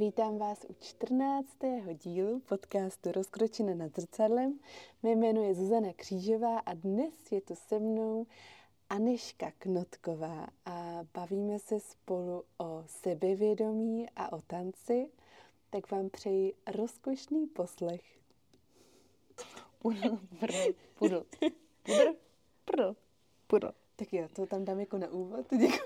Vítám vás u 14. dílu podcastu Rozkročena nad zrcadlem. Mé jméno je Zuzana Křížová a dnes je tu se mnou Aneška Knotková a bavíme se spolu o sebevědomí a o tanci. Tak vám přeji rozkošný poslech. Pudl, pudl, pudl, prdl, pudl. Tak jo, to tam dám jako na úvod. Děkuji.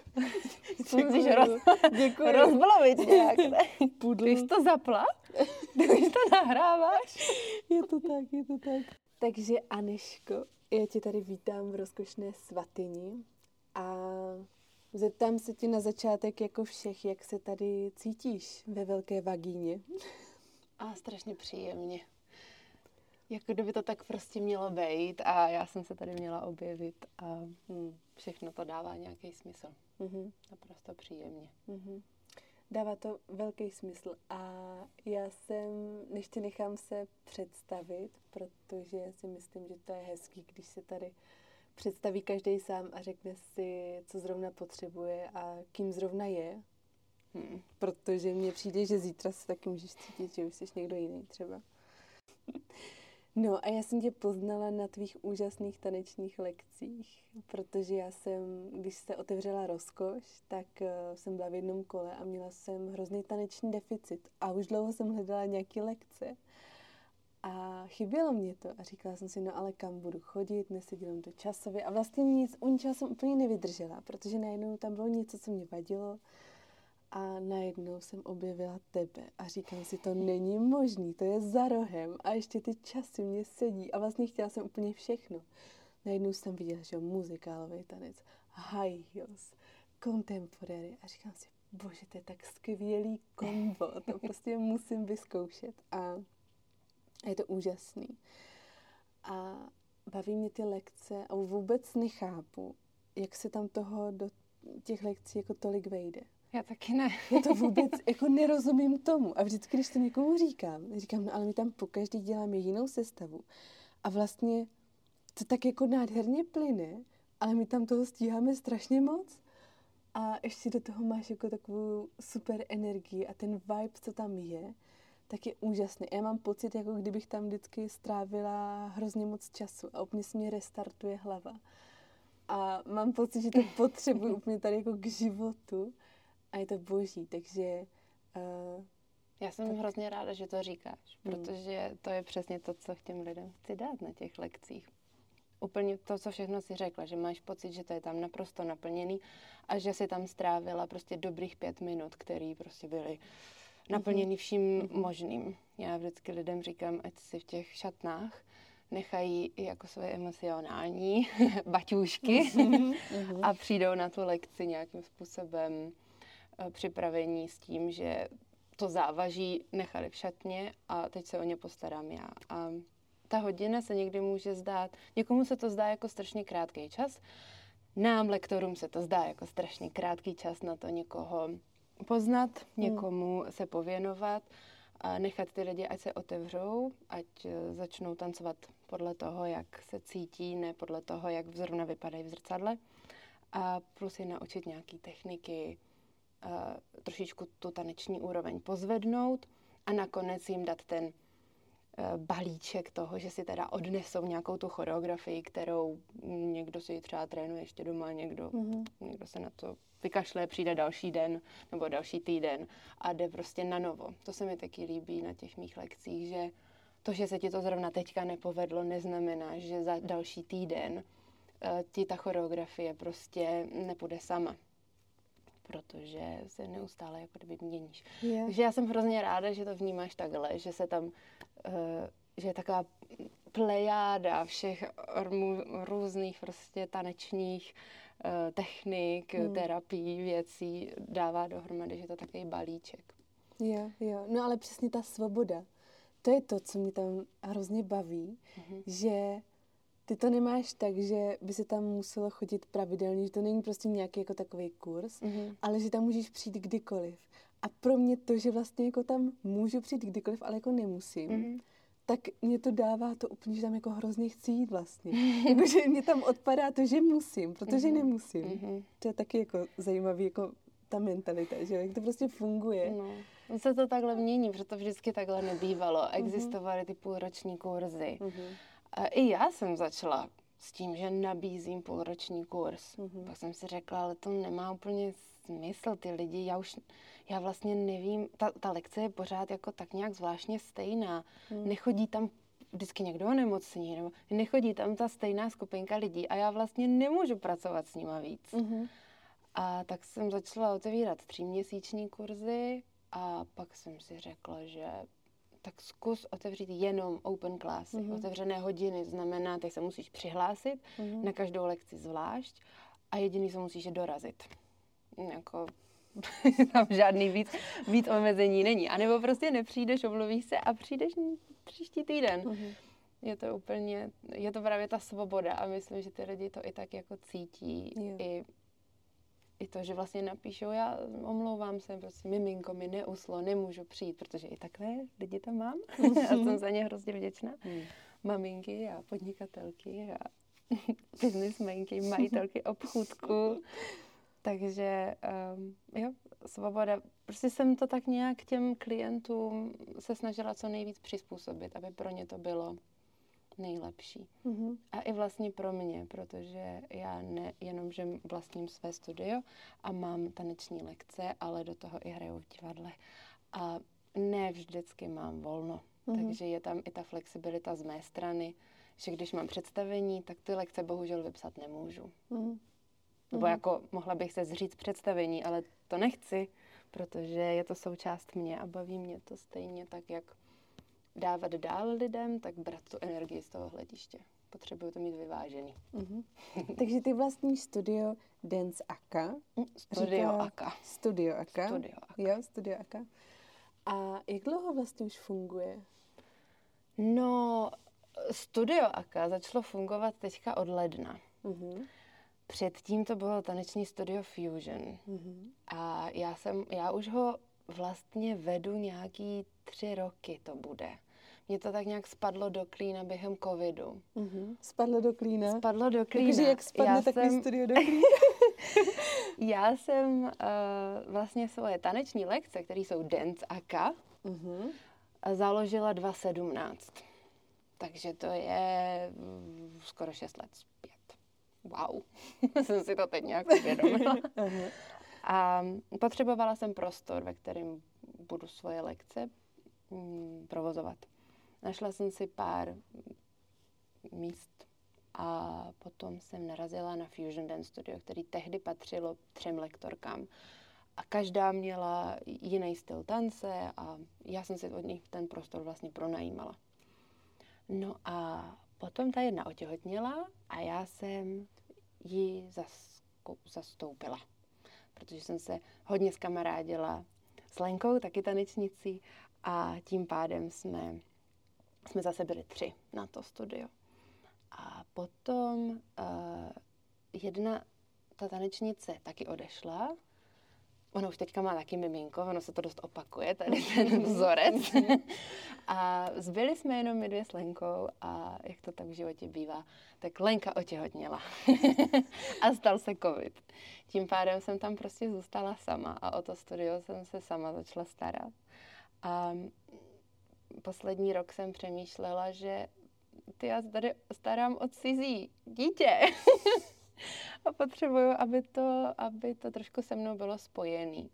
Musíš roz, Děkuji. rozbalovit nějak, ne? Pudl. Ty jsi to zapla? Ty už to nahráváš? Je to tak, je to tak. Takže Aneško, já tě tady vítám v rozkošné svatyni a zeptám se tě na začátek jako všech, jak se tady cítíš ve velké vagíně. A strašně příjemně. Jako kdyby to tak prostě mělo být a já jsem se tady měla objevit a hm, všechno to dává nějaký smysl. Mhm. Naprosto příjemně. Mhm. Dává to velký smysl a já jsem, než tě nechám se představit, protože si myslím, že to je hezký, když se tady představí každý sám a řekne si, co zrovna potřebuje a kým zrovna je, Hm. protože mně přijde, že zítra se taky můžeš cítit, že už jsi někdo jiný třeba. No a já jsem tě poznala na tvých úžasných tanečních lekcích, protože já jsem, když se otevřela rozkoš, tak uh, jsem byla v jednom kole a měla jsem hrozný taneční deficit a už dlouho jsem hledala nějaké lekce. A chybělo mě to a říkala jsem si, no ale kam budu chodit, neseděla to časově. A vlastně nic, u ničeho jsem úplně nevydržela, protože najednou tam bylo něco, co mě vadilo a najednou jsem objevila tebe a říkám si, to není možný, to je za rohem a ještě ty časy mě sedí a vlastně chtěla jsem úplně všechno. Najednou jsem viděla, že muzikálový tanec, high heels, contemporary a říkám si, bože, to je tak skvělý kombo, to prostě musím vyzkoušet a je to úžasný. A baví mě ty lekce a vůbec nechápu, jak se tam toho do těch lekcí jako tolik vejde. Já taky ne. Já to vůbec jako nerozumím tomu. A vždycky, když to někomu říkám, říkám, no ale my tam po každý děláme jinou sestavu. A vlastně to tak jako nádherně plyne, ale my tam toho stíháme strašně moc. A ještě do toho máš jako takovou super energii a ten vibe, co tam je, tak je úžasný. Já mám pocit, jako kdybych tam vždycky strávila hrozně moc času a úplně se mě restartuje hlava. A mám pocit, že to potřebuji úplně tady jako k životu a je to boží, takže uh, Já jsem Tak. hrozně ráda, že to říkáš, Hmm. protože to je přesně to, co těm lidem chci dát na těch lekcích. Úplně to, co všechno si řekla, že máš pocit, že to je tam naprosto naplněný a že si tam strávila prostě dobrých pět minut, které prostě byly naplněný vším Mhm. možným. Já vždycky lidem říkám, ať si v těch šatnách nechají jako své emocionální baťůžky a přijdou na tu lekci nějakým způsobem připravení s tím, že to závaží nechali v šatně a teď se o ně postarám já. A ta hodina se někdy může zdát, někomu se to zdá jako strašně krátký čas, nám, lektorům, se to zdá jako strašně krátký čas na to někoho poznat, někomu se pověnovat a nechat ty lidi, ať se otevřou, ať eh, začnou tancovat podle toho, jak se cítí, ne podle toho, jak zrovna vypadají v zrcadle. A plus je naučit nějaké techniky, eh, trošičku tu taneční úroveň pozvednout a nakonec jim dát ten eh, balíček toho, že si teda odnesou nějakou tu choreografii, kterou někdo si třeba trénuje ještě doma, někdo, Mhm. někdo se na to vykašle, přijde další den nebo další týden a jde prostě na novo. To se mi taky líbí na těch mých lekcích, že to, že se ti to zrovna teďka nepovedlo, neznamená, že za další týden eh, ti ta choreografie prostě nepůjde sama protože se neustále jako kdyby měníš. je. Takže já jsem hrozně ráda, že to vnímáš takhle, že se tam, eh, že je taková plejáda všech rmu- různých prostě tanečních eh, technik, Hmm. terapií, věcí dává dohromady, že je to takový balíček. Jo, jo. No ale přesně ta svoboda. To je to, co mě tam hrozně baví, Mhm. že ty to nemáš tak, že by se tam muselo chodit pravidelně, že to není prostě nějaký jako takový kurz, Mhm. ale že tam můžeš přijít kdykoliv. A pro mě to, že vlastně jako tam můžu přijít kdykoliv, ale jako nemusím, Mhm. tak mě to dává to úplně, že tam jako hrozně chci jít vlastně. Jakože mě tam odpadá to, že musím, protože Mhm. nemusím. Mhm. To je taky jako zajímavý jako ta mentalita, že jak to prostě funguje. No. Se to takhle mění, protože to vždycky takhle nebývalo. Mhm. Existovaly ty půlroční kurzy. Mm-hmm. I já jsem začala s tím, že nabízím půlroční kurz. Mm-hmm. Pak jsem si řekla, ale to nemá úplně smysl, ty lidi, já už, já vlastně nevím, ta, ta lekce je pořád jako tak nějak zvláštně stejná. Mm. Nechodí tam vždycky někdo onemocní, nebo nechodí tam ta stejná skupinka lidí a já vlastně nemůžu pracovat s nima víc. Mm-hmm. A tak jsem začala otevírat tříměsíční kurzy a pak jsem si řekla, že tak zkus otevřít jenom open classy. Mm-hmm. Otevřené hodiny znamená, že se musíš přihlásit mm-hmm. na každou lekci zvlášť a jediný, co musíš, dorazit. Jako, tam žádný víc, víc omezení není. A nebo prostě nepřijdeš, omluvíš se a přijdeš příští týden. Mm-hmm. Je to úplně, je to právě ta svoboda a myslím, že ty lidi to i tak jako cítí. Jo. I i to, že vlastně napíšou, já omlouvám se, prostě miminko mi neuslo, nemůžu přijít, protože i takhle lidi tam mám a jsem za ně hrozně vděčná. Hmm. Maminky a podnikatelky a biznismenky, majitelky obchůdku. Takže um, jo, svoboda. Prostě jsem to tak nějak těm klientům se snažila co nejvíc přizpůsobit, aby pro ně to bylo nejlepší. Mm-hmm. A i vlastně pro mě, protože já ne jenom, že vlastním své studio a mám taneční lekce, ale do toho i hraju v divadle. A ne vždycky mám volno. Mm-hmm. Takže je tam i ta flexibilita z mé strany, že když mám představení, tak ty lekce bohužel vypsat nemůžu. Mm-hmm. Nebo jako mohla bych se zříct představení, ale to nechci, protože je to součást mě a baví mě to stejně tak, jak dávat dál lidem, tak brát tu energii z toho hlediště. Potřebuju to mít vyvážený. Mm-hmm. Takže ty vlastní studio Dance Aka. Mm, studio Aka. Studio Aka. Studio Aka. Jo, Studio Aka. A jak dlouho vlastně už funguje? No, Studio Aka začalo fungovat teďka od ledna. Mm-hmm. Předtím to bylo taneční studio Fusion. Mm-hmm. A já jsem, já už ho vlastně vedu nějaký tři roky to bude. Mně to tak nějak spadlo do klína během covidu. Mm-hmm. Spadlo do klína? Spadlo do klína. Takže jak spadne já takový jsem... studio do klína? já jsem uh, vlastně svoje taneční lekce, které jsou Dance Aka, mm-hmm. založila 2017. Takže to je mm, skoro 6 let zpět. Wow, jsem si to teď nějak uvědomila. A potřebovala jsem prostor, ve kterém budu svoje lekce mm, provozovat. Našla jsem si pár míst a potom jsem narazila na Fusion Dance Studio, který tehdy patřilo třem lektorkám. A každá měla jiný styl tance a já jsem si od nich ten prostor vlastně pronajímala. No a potom ta jedna otěhotněla a já jsem ji zastoupila protože jsem se hodně zkamarádila s Lenkou, taky tanečnicí, a tím pádem jsme, jsme zase byli tři na to studio. A potom uh, jedna, ta tanečnice taky odešla, Ona už teďka má taky miminko, ono se to dost opakuje, tady ten vzorec. a zbyli jsme jenom my dvě s Lenkou a jak to tak v životě bývá, tak Lenka otěhotněla a stal se covid. Tím pádem jsem tam prostě zůstala sama a o to studio jsem se sama začala starat. A poslední rok jsem přemýšlela, že ty já tady starám o cizí dítě. a potřebuju, aby to, aby to trošku se mnou bylo spojený.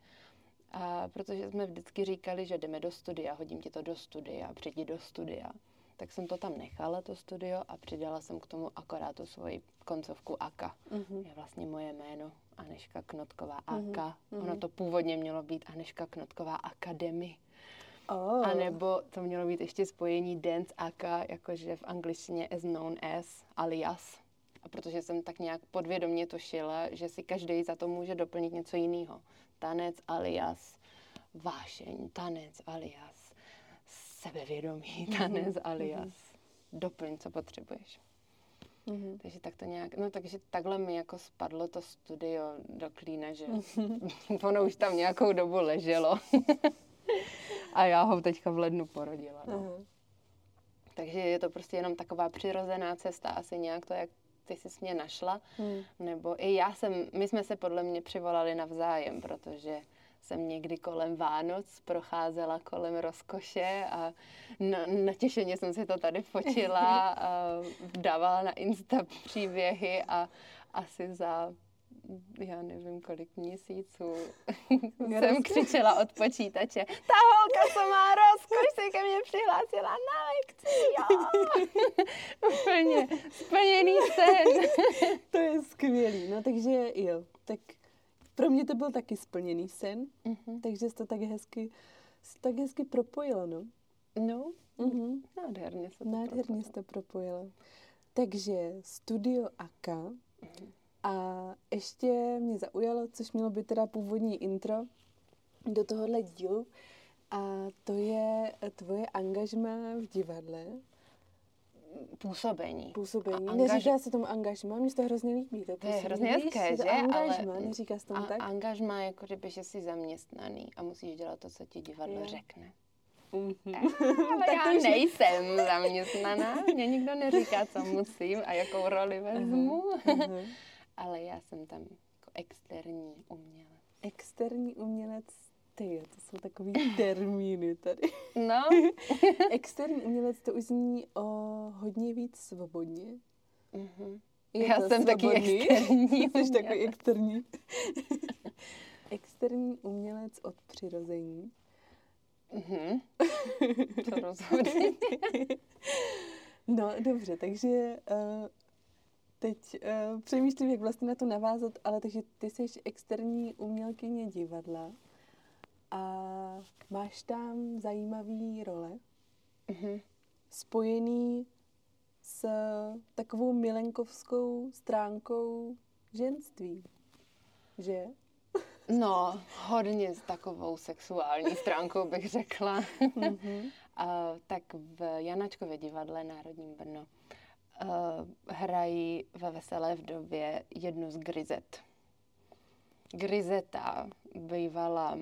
A protože jsme vždycky říkali, že jdeme do studia, hodím ti to do studia, přijdi do studia. Tak jsem to tam nechala, to studio, a přidala jsem k tomu akorát tu svoji koncovku AKA. Mm-hmm. Je vlastně moje jméno, Aneška Knotková AKA. Mm-hmm. Ono to původně mělo být Aneška Knotková Academy. Oh. A nebo to mělo být ještě spojení Dance AKA, jakože v angličtině as known as, alias. A protože jsem tak nějak podvědomě to šila, že si každý za to může doplnit něco jiného. Tanec alias vášeň, tanec alias sebevědomí, mhm, tanec mm-hmm. alias doplň, co potřebuješ. Mm-hmm. Takže tak to nějak, no takže takhle mi jako spadlo to studio do klína, že mm-hmm. ono už tam nějakou dobu leželo. a já ho teďka v lednu porodila. No. Takže je to prostě jenom taková přirozená cesta, asi nějak to, jak ty jsi mě našla, hmm. nebo i já jsem, my jsme se podle mě přivolali navzájem, protože jsem někdy kolem Vánoc procházela kolem rozkoše a natěšeně jsem si to tady fotila a dávala na Insta příběhy a asi za já nevím, kolik měsíců jsem křičela od počítače. Ta holka, co má rozkoš, se ke mně přihlásila na lekci, jo. Úplně splněný sen. to je skvělý, no takže jo, tak pro mě to byl taky splněný sen, uh-huh. takže jsi to tak hezky, tak hezky propojilo, no. No, uh-huh. nádherně se to Nádherně propojilo. to propojilo. Takže Studio Aka uh-huh. A ještě mě zaujalo, což mělo být teda původní intro do tohohle dílu, a to je tvoje angažma v divadle působení. Působení. A angaž... Neříká se tomu angažma, mně se to hrozně líbí. To, to je hrozně hezké, že? Angažma, ale neříká se tomu a, tak? Angažma je jako kdyby, že jsi zaměstnaný a musíš dělat to, co ti divadlo je. řekne. Mm-hmm. Ale já už... nejsem zaměstnaná, mě nikdo neříká, co musím a jakou roli vezmu. Uh-huh. Ale já jsem tam jako externí umělec. Externí umělec ty, to jsou takový termíny tady. No. Externí umělec to už zní o hodně víc svobodně. Mm-hmm. Já jsem svobodný. taky externí Jsi takový externí. externí umělec od přirození. Mhm. To rozhodně. no, dobře, takže uh, teď uh, přemýšlím, jak vlastně na to navázat, ale takže ty jsi externí umělkyně divadla a máš tam zajímavý role, mm-hmm. spojený s takovou milenkovskou stránkou ženství, že? No, hodně s takovou sexuální stránkou bych řekla. Mm-hmm. a, tak v Janačkově divadle Národním Brno hrají ve Veselé vdově jednu z Grizet. Grizeta bývala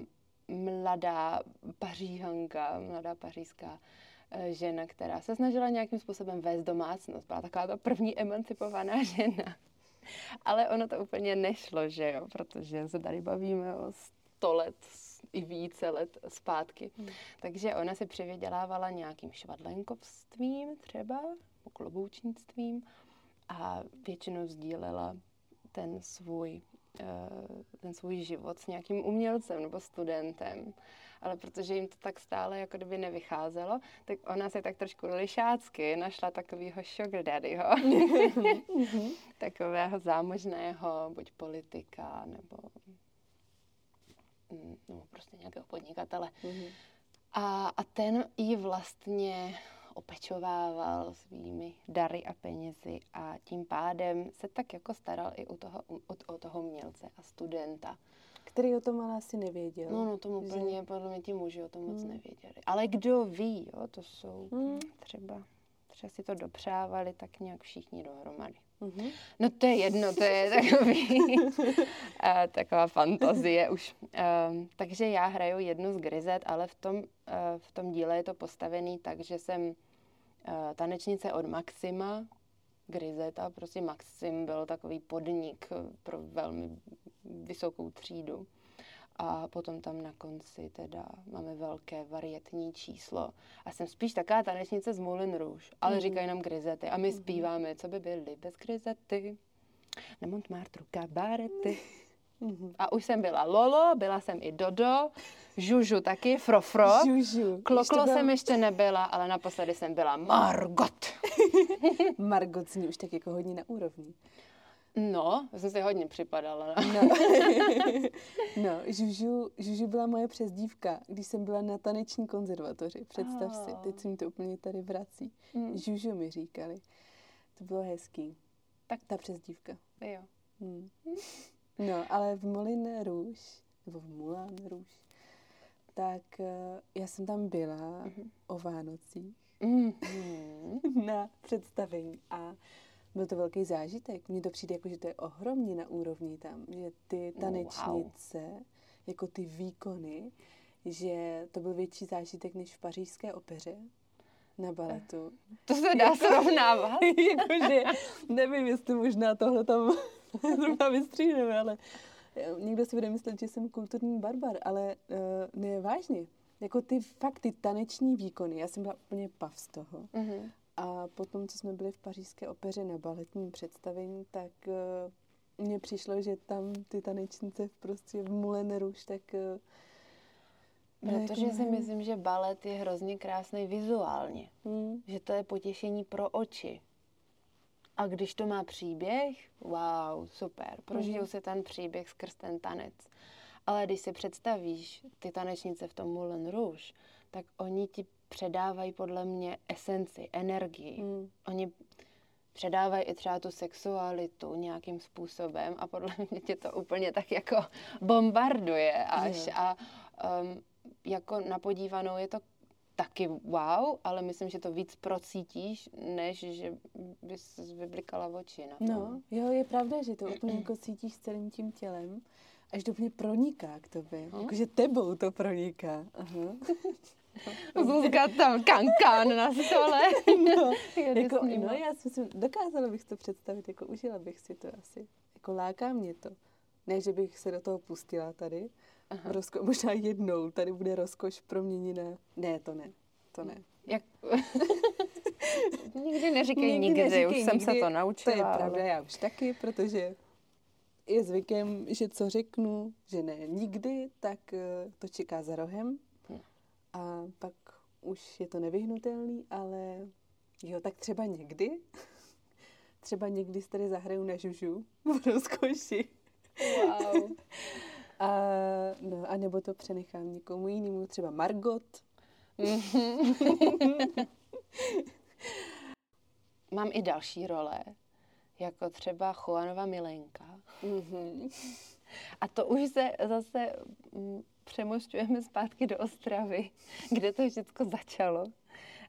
mladá paříhanka, mladá pařížská eh, žena, která se snažila nějakým způsobem vést domácnost. Byla taková ta první emancipovaná žena. Ale ono to úplně nešlo, že jo, protože se tady bavíme o sto let i více let zpátky. Hmm. Takže ona si přivydělávala nějakým švadlenkovstvím třeba, kloboučnictvím a většinou sdílela ten svůj Eh, ten svůj život s nějakým umělcem nebo studentem. Ale protože jim to tak stále jako kdyby nevycházelo, tak ona se tak trošku lišácky našla takového sugar daddyho. Takového zámožného, buď politika, nebo mm, no, prostě nějakého podnikatele. Mm-hmm. A, a ten ji vlastně opečovával svými dary a penězi a tím pádem se tak jako staral i u toho, u, o toho mělce a studenta. Který o tom ale asi nevěděl. No, no, tomu úplně, že... podle mě ti muži o tom moc hmm. nevěděli. Ale kdo ví, jo, to jsou hmm. třeba, třeba si to dopřávali tak nějak všichni dohromady. Mm-hmm. No to je jedno, to je takový, a, taková fantazie už. A, takže já hraju jednu z Grizet, ale v tom, a, v tom díle je to postavený tak, že jsem tanečnice od Maxima, Grizeta, prostě Maxim byl takový podnik pro velmi vysokou třídu. A potom tam na konci teda máme velké varietní číslo. A jsem spíš taková tanečnice z Moulin Rouge, ale mm. říkají nám grizety. A my mm. zpíváme, co by byly bez grizety. Na Montmartre kabarety. Mm-hmm. A už jsem byla Lolo, byla jsem i Dodo, Žužu taky, Frofro. Žužu. Kloklo byl... jsem ještě nebyla, ale naposledy jsem byla Margot. Margot zní už tak jako hodně na úrovni. No, jsem si hodně připadala. No, no Žužu, Žužu byla moje přezdívka, když jsem byla na taneční konzervatoři. Představ oh. si, teď se mi to úplně tady vrací. Mm. Žužu mi říkali. To bylo hezký. Tak ta přezdívka. Jo. Hmm. No, ale v Molin Rouge, nebo v Moulin Rouge, tak uh, já jsem tam byla mm-hmm. o Vánocích mm-hmm. na představení a byl to velký zážitek. Mně to přijde jako, že to je ohromně na úrovni tam, že ty tanečnice, wow. jako ty výkony, že to byl větší zážitek než v pařížské opeře. na baletu. To se dá srovnávat. Jakože, nevím, jestli možná tohle tam zrovna vystříhneme, ale eh, někdo si bude myslet, že jsem kulturní barbar, ale uh, ne, vážně. Jako ty fakt, ty taneční výkony, já jsem byla úplně pav z toho. Mm-hmm. A potom, co jsme byli v pařížské opeře na baletním představení, tak uh, mně přišlo, že tam ty tanečnice prostě v Moulin Rouge, tak uh, Protože si myslím, že balet je hrozně krásný vizuálně. Hmm. Že to je potěšení pro oči. A když to má příběh, wow, super. Prožijou hmm. si ten příběh skrz ten tanec. Ale když si představíš ty tanečnice v tom Moulin Rouge, tak oni ti předávají podle mě esenci, energii. Hmm. Oni předávají i třeba tu sexualitu nějakým způsobem a podle mě tě to úplně tak jako bombarduje až. Hmm. A um, jako na podívanou je to taky wow, ale myslím, že to víc procítíš, než že bys vyblikala oči na. No, jo, je pravda, že to úplně jako cítíš celým tím tělem, až to úplně proniká k tobě. Hm? Jakože tebou to proniká. Aha. Zuzka tam kankán na stole. No, jako, no, já si myslím, dokázala bych to představit, jako užila bych si to asi. Jako láká mě to. Ne, že bych se do toho pustila tady, Aha. Rozko- možná jednou tady bude rozkoš proměněná. Ne, to ne. To ne. Jak... nikdy neříkej nikdy, nikdy už jsem se to naučila. To je pravda, já už taky, protože je zvykem, že co řeknu, že ne nikdy, tak eh, to čeká za rohem. Hm. A pak už je to nevyhnutelný, ale jo, tak třeba někdy. třeba někdy se tady zahraju na žužu v rozkoši. Wow. A, no, a nebo to přenechám někomu jinému, třeba Margot. Mám i další role, jako třeba Juanova Milenka. A to už se zase mm, přemošťujeme zpátky do Ostravy, kde to všechno začalo.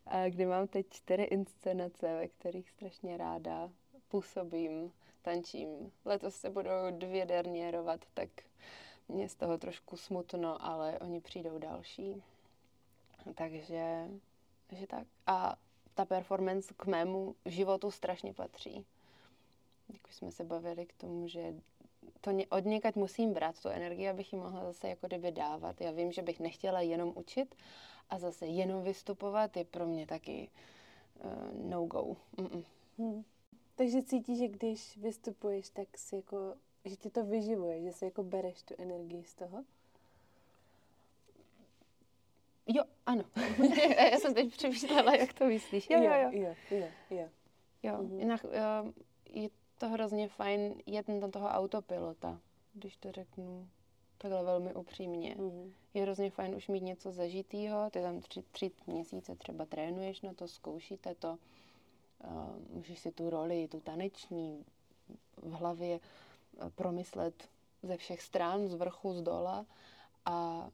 A kde mám teď čtyři inscenace, ve kterých strašně ráda působím, tančím. Letos se budou dvě derniérovat, tak mě z toho trošku smutno, ale oni přijdou další. Takže, že tak. A ta performance k mému životu strašně patří. Jak už jsme se bavili k tomu, že to od někať musím brát, tu energii, abych ji mohla zase jako kdyby dávat. Já vím, že bych nechtěla jenom učit a zase jenom vystupovat je pro mě taky uh, no-go. Hmm. Takže cítíš, že když vystupuješ, tak si jako že tě to vyživuje, že si jako bereš tu energii z toho? Jo, ano. Já jsem teď přemýšlela, jak to myslíš. Jo, jo, jo. Jo, jo, jo. jo. Mm-hmm. Jinak uh, je to hrozně fajn jet na toho autopilota, když to řeknu takhle velmi upřímně. Mm-hmm. Je hrozně fajn už mít něco zažitýho, ty tam tři, tři měsíce třeba trénuješ na to, zkoušíte to, uh, můžeš si tu roli, tu taneční v hlavě promyslet ze všech stran, z vrchu, z dola a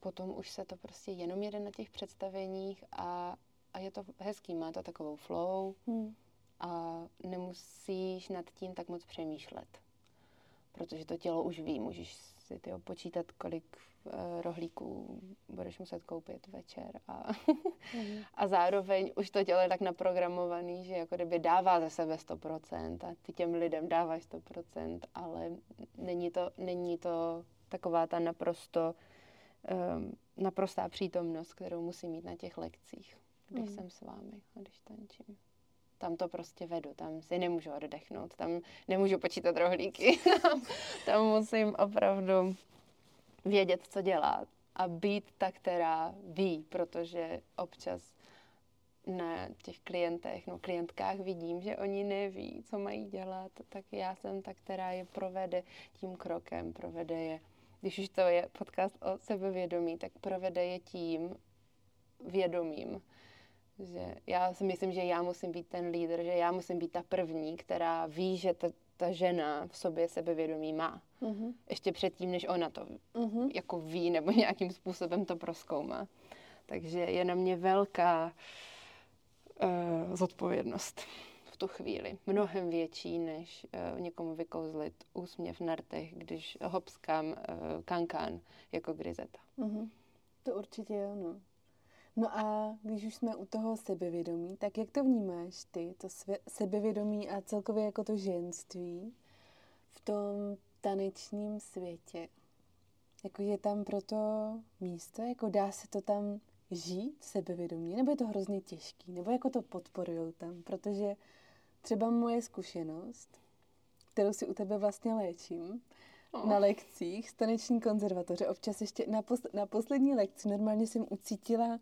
potom už se to prostě jenom jede na těch představeních a, a je to hezký, má to takovou flow hmm. a nemusíš nad tím tak moc přemýšlet, protože to tělo už ví, můžeš si tyjo, počítat, kolik rohlíků budeš muset koupit večer a, mm. a zároveň už to tělo je tak naprogramovaný, že jako kdyby dává ze sebe 100% a ty těm lidem dáváš 100%, ale není to, není to taková ta naprosto um, naprostá přítomnost, kterou musím mít na těch lekcích, když mm. jsem s vámi a když tančím tam to prostě vedu, tam si nemůžu oddechnout, tam nemůžu počítat rohlíky, tam musím opravdu vědět, co dělat a být ta, která ví, protože občas na těch klientech, no klientkách vidím, že oni neví, co mají dělat, tak já jsem ta, která je provede tím krokem, provede je, když už to je podcast o sebevědomí, tak provede je tím vědomím, že já si myslím, že já musím být ten lídr, že já musím být ta první, která ví, že ta, ta žena v sobě sebevědomí má. Uh-huh. Ještě předtím, než ona to uh-huh. jako ví nebo nějakým způsobem to proskoumá. Takže je na mě velká uh, zodpovědnost v tu chvíli. Mnohem větší, než uh, někomu vykouzlit úsměv na rtech, když hopskám uh, kankán jako grizeta. Uh-huh. To určitě ano. No a když už jsme u toho sebevědomí, tak jak to vnímáš ty, to sebevědomí a celkově jako to ženství v tom tanečním světě? Jako je tam proto místo, jako dá se to tam žít sebevědomě, nebo je to hrozně těžký, nebo jako to podporujou tam, protože třeba moje zkušenost, kterou si u tebe vlastně léčím, oh. na lekcích z taneční konzervatoře, občas ještě na, pos- na poslední lekci normálně jsem ucítila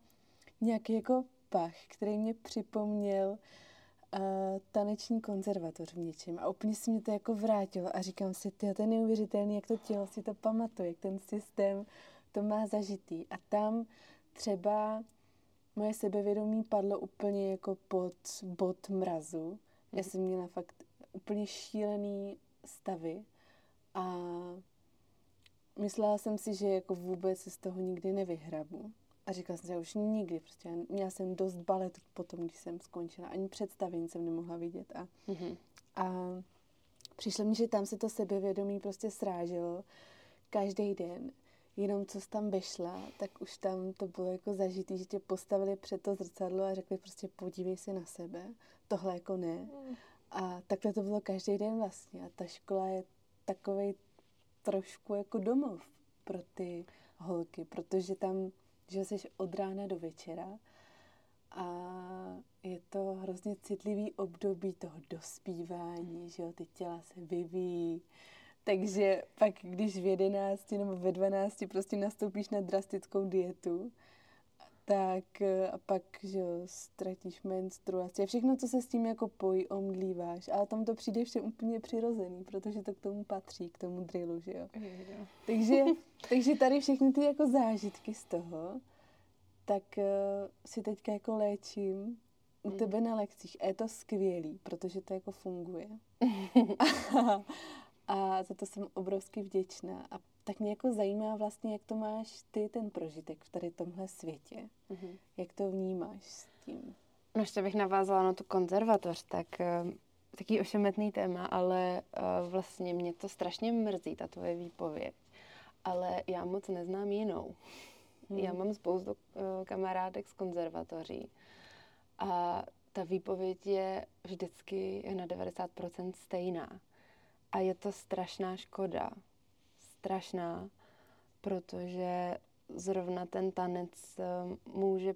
nějaký jako pach, který mě připomněl uh, taneční konzervatoř v něčem a úplně se mě to jako vrátilo a říkám si, ty to je neuvěřitelný, jak to tělo si to pamatuje, jak ten systém to má zažitý a tam třeba moje sebevědomí padlo úplně jako pod bod mrazu. Já mhm. jsem měla fakt úplně šílený stavy a myslela jsem si, že jako vůbec se z toho nikdy nevyhrabu. A říkala jsem si, že už nikdy, prostě měla jsem dost balet potom, když jsem skončila. Ani představení jsem nemohla vidět. A, mm-hmm. a přišlo mi, že tam se to sebevědomí prostě sráželo každý den jenom co jsi tam vešla, tak už tam to bylo jako zažitý, že tě postavili před to zrcadlo a řekli prostě podívej se na sebe, tohle jako ne. Mm. A takhle to bylo každý den vlastně. A ta škola je takový trošku jako domov pro ty holky, protože tam, že jsi od rána do večera a je to hrozně citlivý období toho dospívání, že jo, ty těla se vyvíjí, takže pak, když v jedenácti nebo ve dvanácti prostě nastoupíš na drastickou dietu, tak eh, a pak, že jo, ztratíš menstruaci a všechno, co se s tím jako pojí, omdlíváš. Ale tam to přijde všem úplně přirozený, protože to k tomu patří, k tomu drillu, že jo. jo. takže, takže tady všechny ty jako zážitky z toho, tak uh, si teďka jako léčím u hmm. tebe na lekcích. A je to skvělý, protože to jako funguje. A za to jsem obrovsky vděčná. A tak mě jako zajímá vlastně, jak to máš ty, ten prožitek v tady tomhle světě. Mm-hmm. Jak to vnímáš s tím? No ještě bych navázala na tu konzervatoř, tak uh, taký ošemetný téma, ale uh, vlastně mě to strašně mrzí, ta tvoje výpověď. Ale já moc neznám jinou. Mm. Já mám spoustu uh, kamarádek z konzervatoří a ta výpověď je vždycky na 90% stejná. A je to strašná škoda. Strašná, protože zrovna ten tanec eh, může,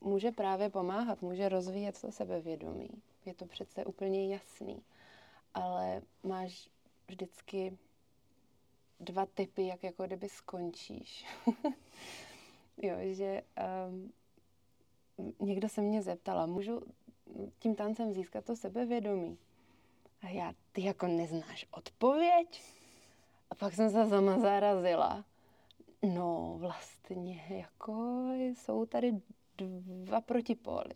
může právě pomáhat, může rozvíjet to sebevědomí. Je to přece úplně jasný. Ale máš vždycky dva typy, jak jako kdyby skončíš. jo, že um, někdo se mě zeptala, můžu tím tancem získat to sebevědomí? A já, ty jako neznáš odpověď? A pak jsem se sama zarazila. No vlastně, jako jsou tady dva protipóly.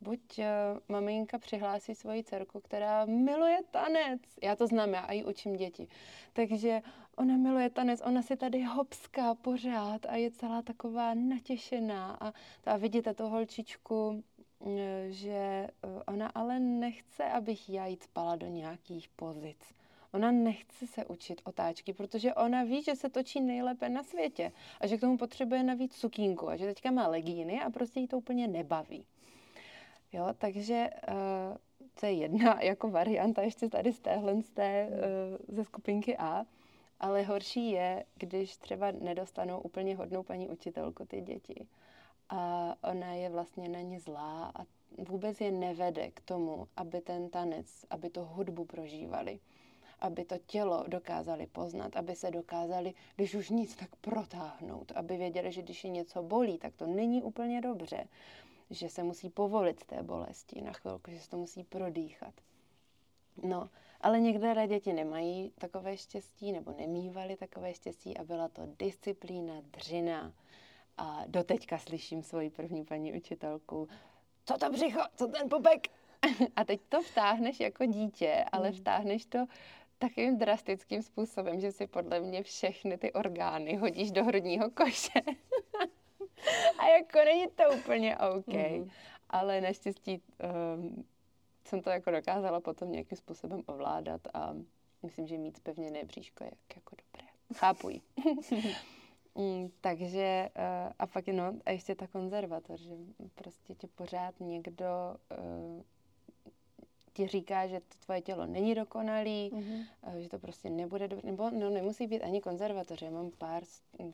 Buď uh, maminka přihlásí svoji dcerku, která miluje tanec. Já to znám, já i učím děti. Takže ona miluje tanec, ona si tady hopská pořád a je celá taková natěšená. A, a vidíte tu holčičku, Eh, že eh, ona ale nechce, abych já jít spala do nějakých pozic. Ona nechce se učit otáčky, protože ona ví, že se točí nejlépe na světě a že k tomu potřebuje navíc sukínku a že teďka má legíny a prostě jí to úplně nebaví. Jo, takže uh, to je jedna jako varianta ještě tady z téhle z té, uh, ze skupinky A. Ale horší je, když třeba nedostanou úplně hodnou paní učitelku ty děti a ona je vlastně na ně zlá a vůbec je nevede k tomu, aby ten tanec, aby to hudbu prožívali, aby to tělo dokázali poznat, aby se dokázali, když už nic, tak protáhnout, aby věděli, že když je něco bolí, tak to není úplně dobře, že se musí povolit té bolesti na chvilku, že se to musí prodýchat. No, ale některé děti nemají takové štěstí nebo nemývaly takové štěstí a byla to disciplína, dřina, a doteďka slyším svoji první paní učitelku, co to břicho, co ten pupek? A teď to vtáhneš jako dítě, ale hmm. vtáhneš to takovým drastickým způsobem, že si podle mě všechny ty orgány hodíš do hrudního koše. a jako není to úplně OK. Mm. Ale naštěstí um, jsem to jako dokázala potom nějakým způsobem ovládat a myslím, že mít zpevněné bříško je jako dobré. Chápuji. Mm, takže uh, a pak no, a ještě ta konzervatoř, že prostě tě pořád někdo uh, ti říká, že to tvoje tělo není dokonalý, mm-hmm. že to prostě nebude dobře, nebo no, nemusí být ani konzervatoře. Já mám pár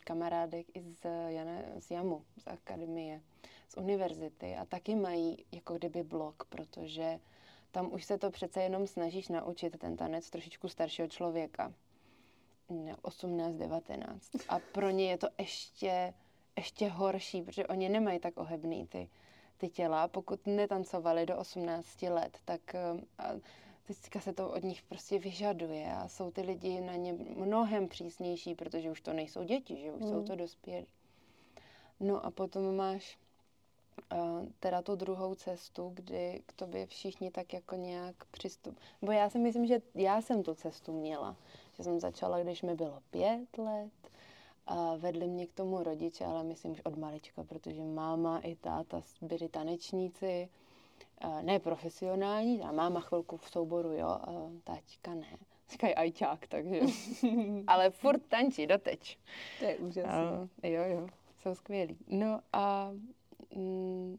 kamarádek i z, Jane, z JAMu, z akademie, z univerzity a taky mají jako kdyby blok, protože tam už se to přece jenom snažíš naučit ten tanec trošičku staršího člověka. 18, 19. A pro ně je to ještě, ještě horší, protože oni nemají tak ohebný ty ty těla, pokud netancovali do 18 let, tak eh, teďka se to od nich prostě vyžaduje a jsou ty lidi na ně mnohem přísnější, protože už to nejsou děti, že už mm. jsou to dospělí. No a potom máš uh, teda tu druhou cestu, kdy k tobě všichni tak jako nějak přistup. Bo já si myslím, že já jsem tu cestu měla. Že jsem začala, když mi bylo pět let, a vedli mě k tomu rodiče, ale myslím už od malička, protože máma i táta byli tanečníci, ne profesionální, a máma chvilku v souboru, jo, a táťka ne. Říkají ajťák, takže. ale furt tančí doteď. To je úžasné. jo, jo, jsou skvělí. No a mm,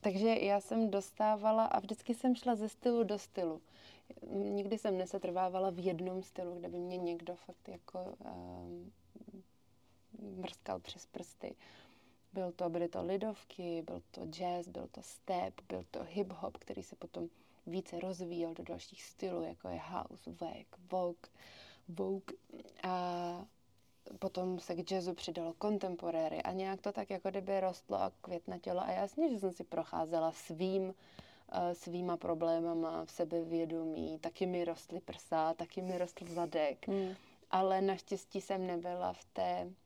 takže já jsem dostávala a vždycky jsem šla ze stylu do stylu. Nikdy jsem nesetrvávala v jednom stylu, kde by mě někdo fakt jako um, mrskal přes prsty. Byl to, byly to lidovky, byl to jazz, byl to step, byl to hip-hop, který se potom více rozvíjel do dalších stylů, jako je house, wake, vogue, vogue. A potom se k jazzu přidalo contemporary a nějak to tak jako kdyby rostlo a květnatělo. A jasně, že jsem si procházela svým, uh, svýma problémama v sebevědomí. Taky mi rostly prsa, taky mi rostl zadek. Mm. Ale naštěstí jsem nebyla v té Eh,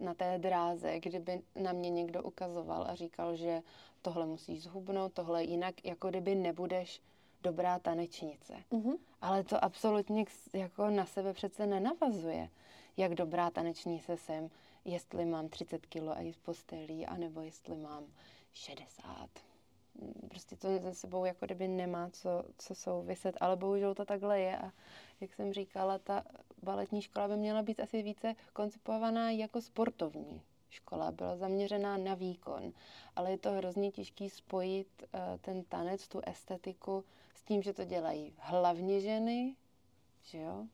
na té dráze, kdyby na mě někdo ukazoval a říkal, že tohle musíš zhubnout, tohle jinak, jako kdyby nebudeš dobrá tanečnice. Mm-hmm. Ale to absolutně jako na sebe přece nenavazuje. Jak dobrá tanečnice jsem, jestli mám 30 kilo a jít postelí, anebo jestli mám 60. Prostě to se sebou jako kdyby nemá co, co souviset, ale bohužel to takhle je a jak jsem říkala, ta baletní škola by měla být asi více koncipovaná jako sportovní škola, byla zaměřená na výkon, ale je to hrozně těžký spojit uh, ten tanec, tu estetiku s tím, že to dělají hlavně ženy, že jo?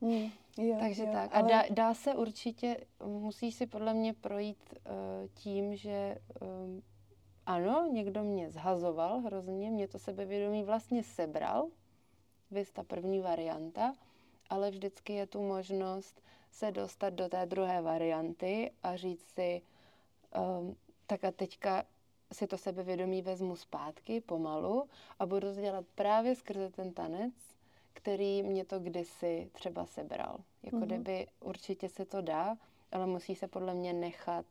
Mm, jo Takže jo, tak. A ale... dá, dá se určitě, musíš si podle mě projít uh, tím, že um, ano, někdo mě zhazoval hrozně, mě to sebevědomí vlastně sebral, vy ta první varianta, ale vždycky je tu možnost se dostat do té druhé varianty a říct si, um, tak a teďka si to sebevědomí vezmu zpátky pomalu a budu to dělat právě skrze ten tanec, který mě to kdysi třeba sebral. Jako mm-hmm. kdyby určitě se to dá, ale musí se podle mě nechat,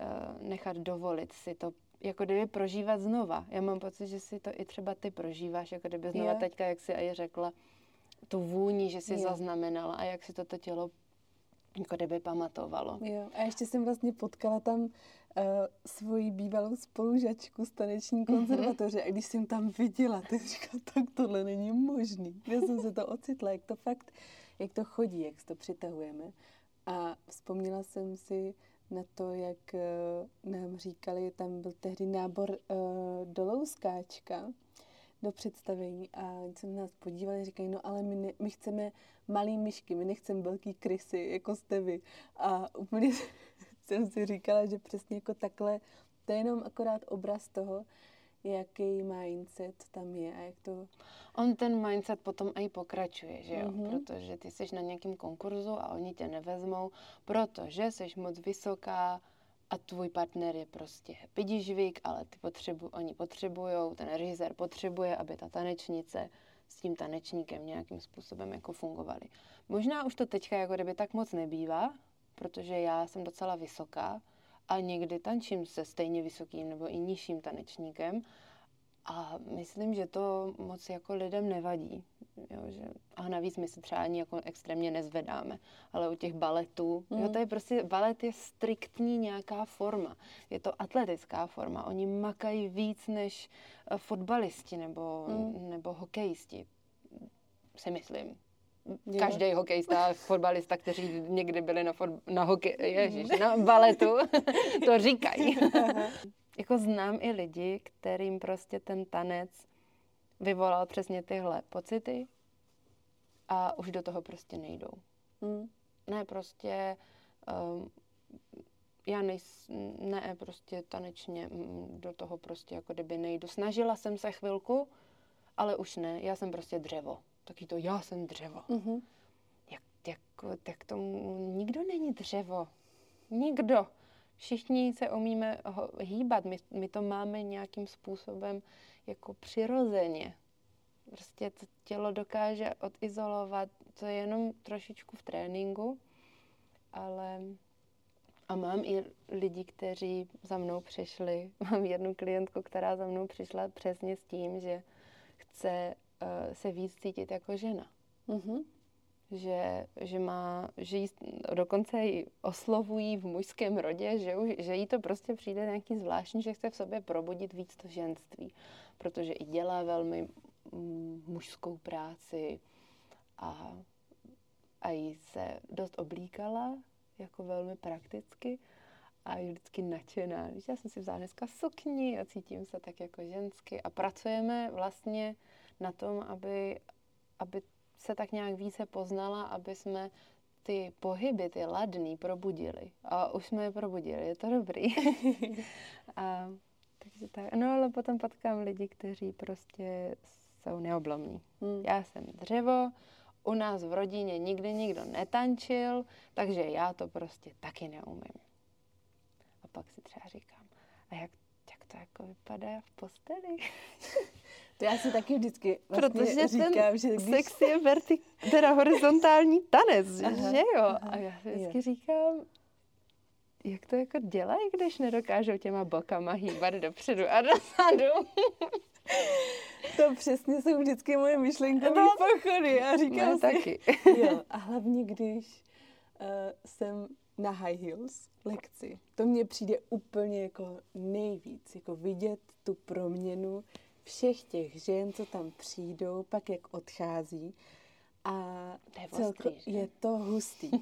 uh, nechat dovolit si to jako kdyby prožívat znova. Já mám pocit, že si to i třeba ty prožíváš, jako kdyby znova je. teďka, jak si i řekla, tu vůni, že si je. zaznamenala a jak si toto tělo jako kdyby pamatovalo. Jo. A ještě jsem vlastně potkala tam uh, svoji bývalou spolužačku z taneční mhm. konzervatoře mm-hmm. a když jsem tam viděla, tak říkala, tak tohle není možný. Já jsem se to ocitla, jak to fakt, jak to chodí, jak to přitahujeme. A vzpomněla jsem si, na to, jak uh, nám říkali, tam byl tehdy nábor uh, do Louskáčka, do představení a se na nás podívali říkají, no ale my, ne, my chceme malý myšky, my nechceme velký krysy, jako jste vy. A úplně jsem si říkala, že přesně jako takhle, to je jenom akorát obraz toho, jaký mindset tam je a jak to... On ten mindset potom i pokračuje, že jo? Mm-hmm. Protože ty jsi na nějakém konkurzu a oni tě nevezmou, protože jsi moc vysoká a tvůj partner je prostě pidižvík, ale ty potřebu, oni potřebují, ten režisér potřebuje, aby ta tanečnice s tím tanečníkem nějakým způsobem jako fungovaly. Možná už to teďka jako kdyby tak moc nebývá, protože já jsem docela vysoká, a někdy tančím se stejně vysokým nebo i nižším tanečníkem a myslím, že to moc jako lidem nevadí. Jo, že, a navíc my se třeba ani jako extrémně nezvedáme, ale u těch baletů, mm. jo, to je prostě, balet je striktní nějaká forma. Je to atletická forma. Oni makají víc než uh, fotbalisti nebo, mm. nebo hokejisti, si myslím. Každý hokejista, fotbalista, kteří někdy byli na, na hokej, ježiš, na baletu, to říkají. jako znám i lidi, kterým prostě ten tanec vyvolal přesně tyhle pocity a už do toho prostě nejdou. Hmm. Ne, prostě um, já nejs, ne, prostě tanečně mm, do toho prostě jako kdyby nejdu. Snažila jsem se chvilku, ale už ne, já jsem prostě dřevo. Taky to, já jsem dřevo. Mm-hmm. Jak, jak, jak tomu, nikdo není dřevo. Nikdo. Všichni se umíme hýbat, my, my to máme nějakým způsobem jako přirozeně. Prostě to tělo dokáže odizolovat, to je jenom trošičku v tréninku, ale a mám i lidi, kteří za mnou přišli. Mám jednu klientku, která za mnou přišla přesně s tím, že chce se víc cítit jako žena. Mm-hmm. Že, že má, že jí, dokonce ji oslovují v mužském rodě, že, že jí to prostě přijde nějaký zvláštní, že chce v sobě probudit víc to ženství. Protože i dělá velmi mm, mužskou práci a, a jí se dost oblíkala jako velmi prakticky a je vždycky nadšená. Víš, já jsem si vzala dneska sukni a cítím se tak jako žensky a pracujeme vlastně na tom, aby, aby se tak nějak více poznala, aby jsme ty pohyby, ty ladný probudili. A už jsme je probudili, je to dobrý. a, takže tak, no ale potom potkám lidi, kteří prostě jsou neoblomní. Hmm. Já jsem dřevo, u nás v rodině nikdy nikdo netančil, takže já to prostě taky neumím. A pak si třeba říkám, a jak, jak to jako vypadá v posteli? To já si taky vždycky vlastně Protože říkám, ten že když... sex je verti... teda horizontální tanec, aha, že jo? Aha, a já si vždycky je. říkám, jak to jako dělají, když nedokážou těma bokama hýbat dopředu a dozadu? To přesně jsou vždycky moje myšlenkové no, pochody. Já říkám no, si, taky. jo, a hlavně když uh, jsem na high heels lekci, to mně přijde úplně jako nejvíc, jako vidět tu proměnu všech těch žen, co tam přijdou, pak jak odchází. A celko, je to hustý.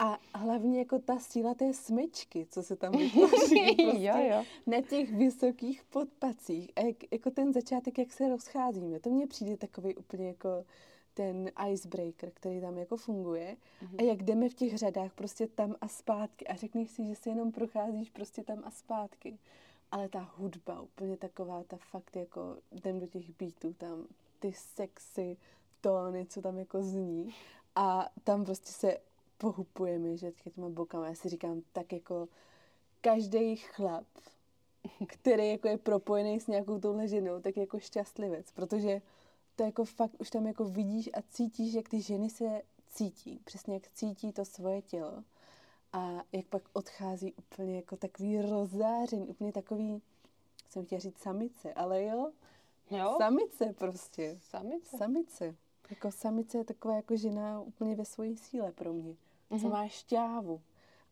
A hlavně jako ta síla té smyčky, co se tam vytvoří prostě jo, jo. na těch vysokých podpacích. A jak, jako ten začátek, jak se rozcházíme, to mně přijde takový úplně jako ten icebreaker, který tam jako funguje. Mm-hmm. A jak jdeme v těch řadách prostě tam a zpátky a řekneš si, že si jenom procházíš prostě tam a zpátky. Ale ta hudba, úplně taková, ta fakt jako jdem do těch beatů, tam ty sexy tóny, co tam jako zní. A tam prostě se pohupujeme, že těma bokama. Já si říkám, tak jako každý chlap, který jako je propojený s nějakou touhle ženou, tak je jako šťastlivec, protože to jako fakt už tam jako vidíš a cítíš, jak ty ženy se cítí, přesně jak cítí to svoje tělo a jak pak odchází úplně jako takový rozáření, úplně takový, jsem chtěla říct samice, ale jo, jo? samice prostě. Samice. Samice. Jako samice je taková jako žena úplně ve své síle pro mě mm-hmm. co má šťávu.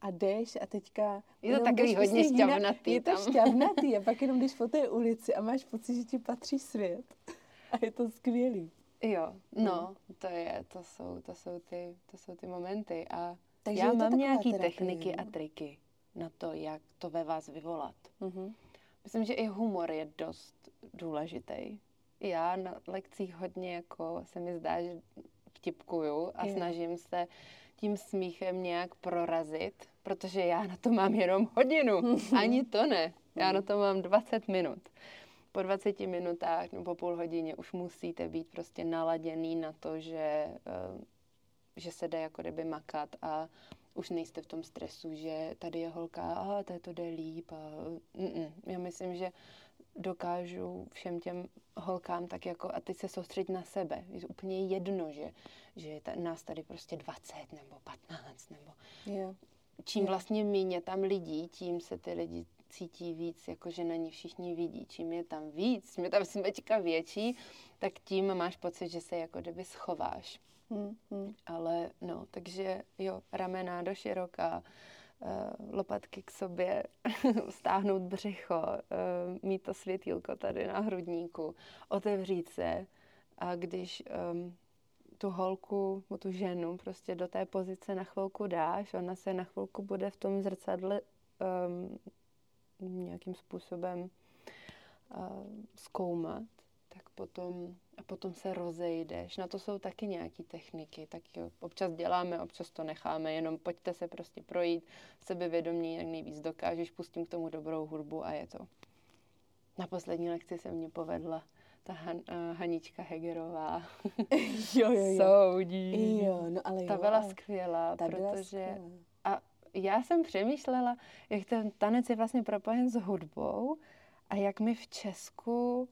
A jdeš a teďka... Je to takový hodně šťavnatý Je to šťavnatý a pak jenom jdeš po té ulici a máš pocit, že ti patří svět. A je to skvělý. Jo, no, no. to je, to jsou, to jsou ty, to jsou ty momenty a Takže já mám nějaké techniky no? a triky na to, jak to ve vás vyvolat. Mm-hmm. Myslím, že i humor je dost důležitý. Já na lekcích hodně jako se mi zdá, že vtipkuju a je. snažím se tím smíchem nějak prorazit, protože já na to mám jenom hodinu. Ani to ne. Já na to mám 20 minut. Po 20 minutách nebo po půl hodině už musíte být prostě naladěný na to, že, eh, že se jde jako kdyby makat a už nejste v tom stresu, že tady je holka a to, to jde líp. A, já myslím, že dokážu všem těm holkám tak jako, a teď se soustředit na sebe. Je úplně jedno, že, že je ta, nás tady prostě 20 nebo 15 nebo... Yeah. Čím yeah. vlastně méně tam lidí, tím se ty lidi cítí víc, jako že na ní všichni vidí. Čím je tam víc, čím je tam smečka větší, tak tím máš pocit, že se jako kdyby schováš. Hmm, hmm. Ale no, takže jo, ramena do široká, Eh, lopatky k sobě, stáhnout břicho, eh, mít to světýlko tady na hrudníku, otevřít se a když um, tu holku, tu ženu prostě do té pozice na chvilku dáš, ona se na chvilku bude v tom zrcadle um, nějakým způsobem uh, zkoumat, tak potom, a potom se rozejdeš. Na to jsou taky nějaké techniky, tak jo, občas děláme, občas to necháme, jenom pojďte se prostě projít, sebevědomí, jak nejvíc dokážeš, pustím k tomu dobrou hudbu a je to. Na poslední lekci se mě povedla ta Han, uh, Hanička Hegerová. jo, jo, jo. Soudí. Jo, no ale Ta jo, byla ale skvělá, ta byla protože... skvělá. A já jsem přemýšlela, jak ten tanec je vlastně propojen s hudbou a jak my v Česku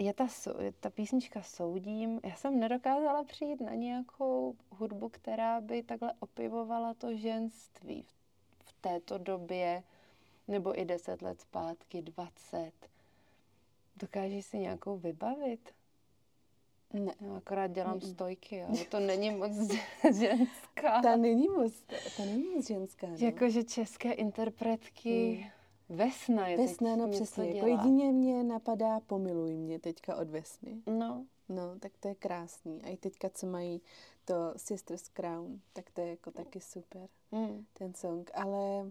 je ta, ta písnička Soudím. Já jsem nedokázala přijít na nějakou hudbu, která by takhle opivovala to ženství v, této době, nebo i deset let zpátky, dvacet. Dokážeš si nějakou vybavit? Ne, No, akorát dělám Mm-mm. stojky, ale to není moc ženská. ta není moc, ta není moc ženská, no. Jakože české interpretky, Vesna je Vesna, no přesně, jako jedině mě napadá Pomiluj mě teďka od Vesny. No, No, tak to je krásný. A i teďka, co mají to Sisters Crown, tak to je jako taky super, mm. ten song. Ale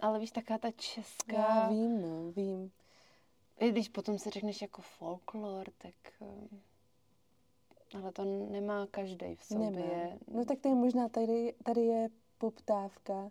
ale víš, taká ta česká, já vím, no, vím. i když potom si řekneš jako folklor, tak... eh, Ale to nemá každý v sobě. Nemá. No tak to je možná, tady, tady je poptávka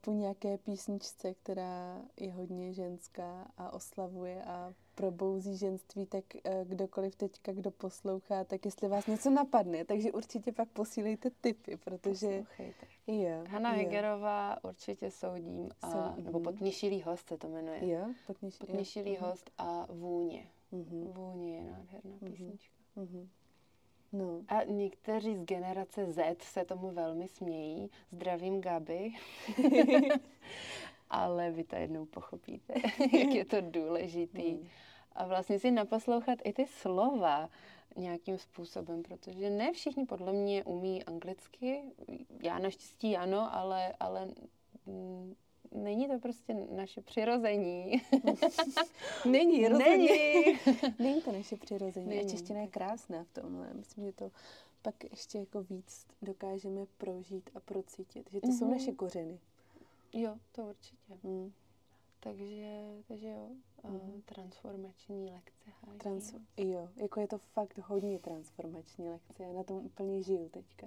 po nějaké písničce, která je hodně ženská a oslavuje a probouzí ženství, tak uh, kdokoliv teďka, kdo poslouchá, tak jestli vás něco napadne, takže určitě pak posílejte tipy, protože Poslouchejte. jo, Hanna jo, Hegerová určitě soudím, a, Sou- nebo. Podněšilý host se to jmenuje. jo, potněš, Podněšilý jo, host a Vůně. mhm, Vůně je nádherná Mhm. písnička. mhm. No, A někteří z generace Z se tomu velmi smějí. Zdravím Gabi. Ale vy to jednou pochopíte, jak je to důležitý. Mm. A vlastně si naposlouchat i ty slova nějakým způsobem, protože ne všichni podle mě umí anglicky. Já naštěstí ano, ale, ale mm, není to prostě naše přirození. Není, rozhodně. Není. Není to naše přirození. A Není. čeština je krásná v tomhle. Myslím, že to pak ještě jako víc dokážeme prožít a procítit. Že to jsou Mhm. naše kořeny. Jo, to určitě. Mm. Takže, takže jo, uh, transformační lekce. Hájí. Trans- jo, jako je to fakt hodně transformační lekce. Já na tom úplně žiju teďka.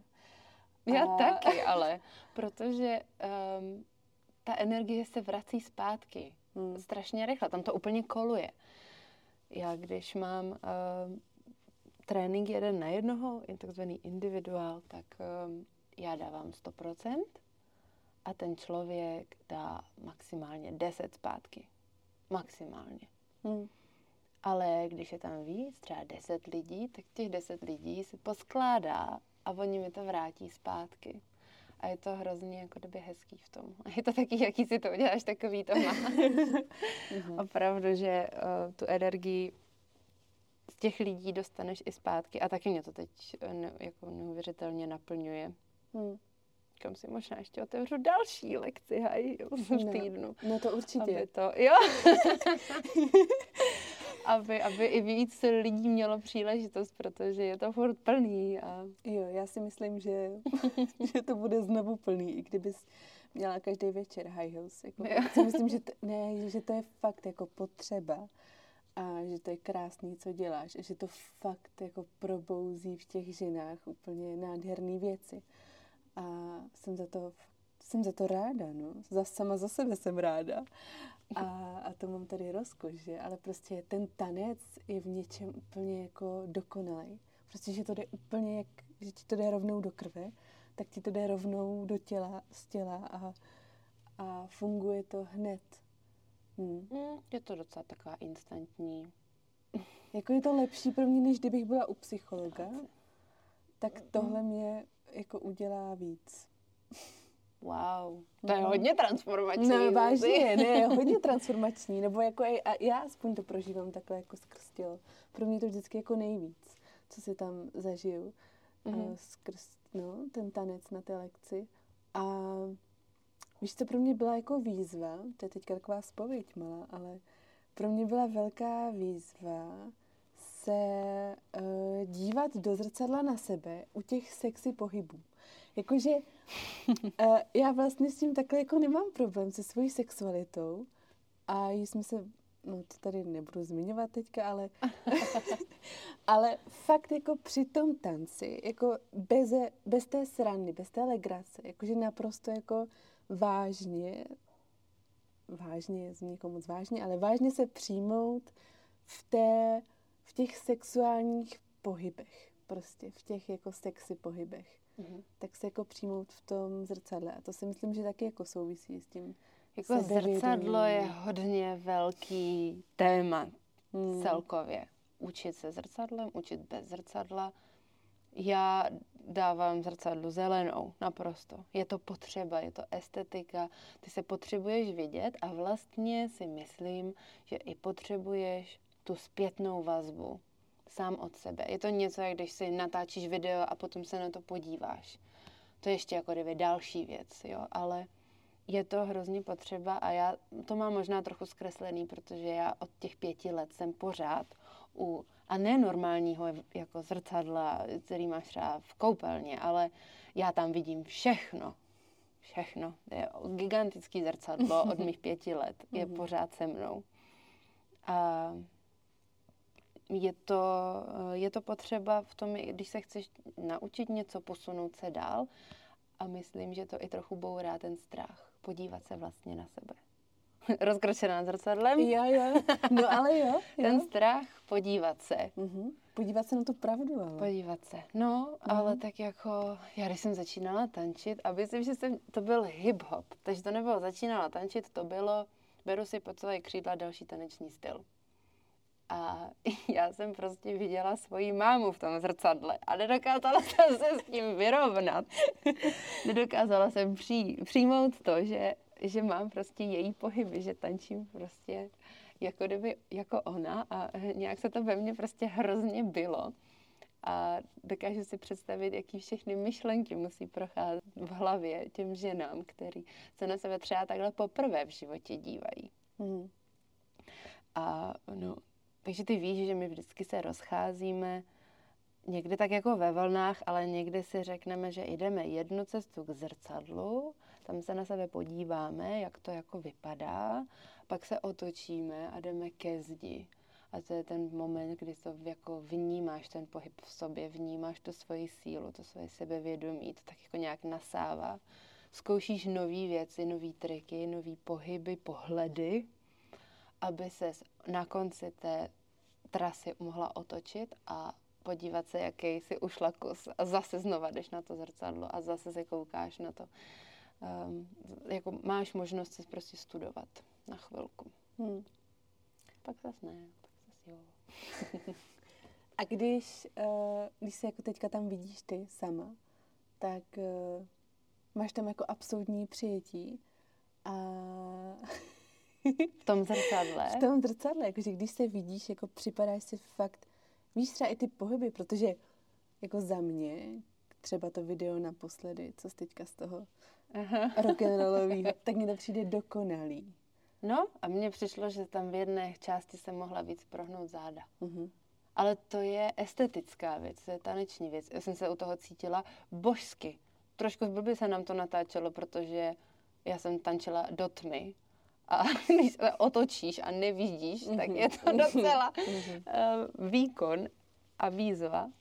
Já A- taky, ale protože um, ta energie se vrací zpátky Mm. strašně rychle, tam to úplně koluje. Já když mám um, trénink jeden na jednoho, je takzvaný individuál, tak um, já dávám 100% a ten člověk dá maximálně 10 zpátky. Maximálně. Mm. Ale když je tam víc, třeba 10 lidí, tak těch 10 lidí se poskládá a oni mi to vrátí zpátky. A je to hrozně jako kdyby hezký v tom. A je to taky, jaký si to uděláš, takový to má. Mhm. Opravdu, že uh, tu energii z těch lidí dostaneš i zpátky. A taky mě to teď uh, ne, jako neuvěřitelně naplňuje. Mm. Kam si možná ještě otevřu další lekci, haj, v No. týdnu. No to určitě. Aby to, jo. aby, aby i víc lidí mělo příležitost, protože je to furt plný a Jo, já si myslím, že, že to bude znovu plný, i kdybys měla každý večer high house. Jako, Jo. si myslím, že to, ne, že to je fakt jako potřeba a že to je krásný, co děláš, a že to fakt jako probouzí v těch ženách úplně nádherné věci. A jsem za to, jsem za to ráda, no. Za, sama za sebe jsem ráda. A, a to mám tady rozkoš, že? Ale prostě ten tanec je v něčem úplně jako dokonalý. Prostě, že to jde úplně jak, že ti to jde rovnou do krve, tak ti to jde rovnou do těla, z těla a, a funguje to hned. Hmm. mm, je to docela taková instantní. Jako je to lepší pro mě, než kdybych byla u psychologa, tak tohle mě jako udělá víc. Wow, to je Mhm. hodně transformační. No vážně, ne, hodně transformační, nebo jako i, a já aspoň to prožívám takhle jako skrz tělo. Pro mě to vždycky jako nejvíc, co si tam zažiju Mhm. mm. skrz no, ten tanec na té lekci. A víš, co pro mě byla jako výzva, to je teďka taková spověď malá, ale pro mě byla velká výzva se uh, dívat do zrcadla na sebe u těch sexy pohybů. Jakože uh, já vlastně s tím takhle jako nemám problém se svojí sexualitou a jsme se, no to tady nebudu zmiňovat teďka, ale, ale fakt jako při tom tanci, jako bez, bez té srandy, bez té legrace, jakože naprosto jako vážně, vážně, zní jako moc vážně, ale vážně se přijmout v, té, v těch sexuálních pohybech, prostě v těch jako sexy pohybech. Mm-hmm. Tak se jako přijmout v tom zrcadle. A to si myslím, že taky jako souvisí s tím Jako zrcadlo je hodně velký téma mm. celkově. Učit se zrcadlem, učit bez zrcadla. Já dávám zrcadlu zelenou, naprosto. Je to potřeba, je to estetika, ty se potřebuješ vidět a vlastně si myslím, že i potřebuješ tu zpětnou vazbu sám od sebe. Je to něco, jak když si natáčíš video a potom se na to podíváš. To je ještě jako kdyby další věc, jo, ale je to hrozně potřeba a já to mám možná trochu zkreslený, protože já od těch pěti let jsem pořád u, a ne normálního jako zrcadla, který máš třeba v koupelně, ale já tam vidím všechno, všechno. Je gigantický zrcadlo od mých pěti let, je mhm. pořád se mnou. A je to, je to potřeba v tom, když se chceš naučit něco, posunout se dál a myslím, že to i trochu bourá ten strach, podívat se vlastně na sebe. Rozkročená zrcadlem. Jo, jo, no ale jo. jo. Ten strach, podívat se. Uh-huh. Podívat se na tu pravdu, ale. Podívat se, no, uh-huh. ale tak jako, já když jsem začínala tančit, a myslím, že jsem, to byl hip-hop, takže to nebylo začínala tančit, to bylo, beru si pod své křídla další taneční styl. A já jsem prostě viděla svoji mámu v tom zrcadle a nedokázala jsem se s tím vyrovnat. nedokázala jsem přij, přijmout to, že, že mám prostě její pohyby, že tančím prostě jako kdyby jako ona a nějak se to ve mně prostě hrozně bylo. A dokážu si představit, jaký všechny myšlenky musí procházet v hlavě těm ženám, který se na sebe třeba takhle poprvé v životě dívají. Hmm. A no, takže ty víš, že my vždycky se rozcházíme někdy tak jako ve vlnách, ale někdy si řekneme, že jdeme jednu cestu k zrcadlu, tam se na sebe podíváme, jak to jako vypadá, pak se otočíme a jdeme ke zdi. A to je ten moment, kdy to jako vnímáš ten pohyb v sobě, vnímáš tu svoji sílu, to svoje sebevědomí, to tak jako nějak nasává. Zkoušíš nové věci, nové triky, nové pohyby, pohledy, aby se na konci té trasy mohla otočit a podívat se, jaký jsi ušla kus a zase znova jdeš na to zrcadlo a zase se koukáš na to. Um, jako máš možnost si prostě studovat na chvilku. Hmm. Pak zase ne, pak zase jo. a když, uh, když se jako teďka tam vidíš ty sama, tak uh, máš tam jako absolutní přijetí a v tom zrcadle? v tom zrcadle, jakože když se vidíš, jako připadáš si fakt, víš třeba i ty pohyby, protože jako za mě, třeba to video naposledy, co jsi teďka z toho rock'n'rollového, tak mi to přijde dokonalý. No a mně přišlo, že tam v jedné části se mohla víc prohnout záda. Uh-huh. Ale to je estetická věc, to je taneční věc. Já jsem se u toho cítila božsky. Trošku blbě se nám to natáčelo, protože já jsem tančila do tmy a když se otočíš a nevidíš, mm-hmm. tak je to docela uh, výkon a výzva.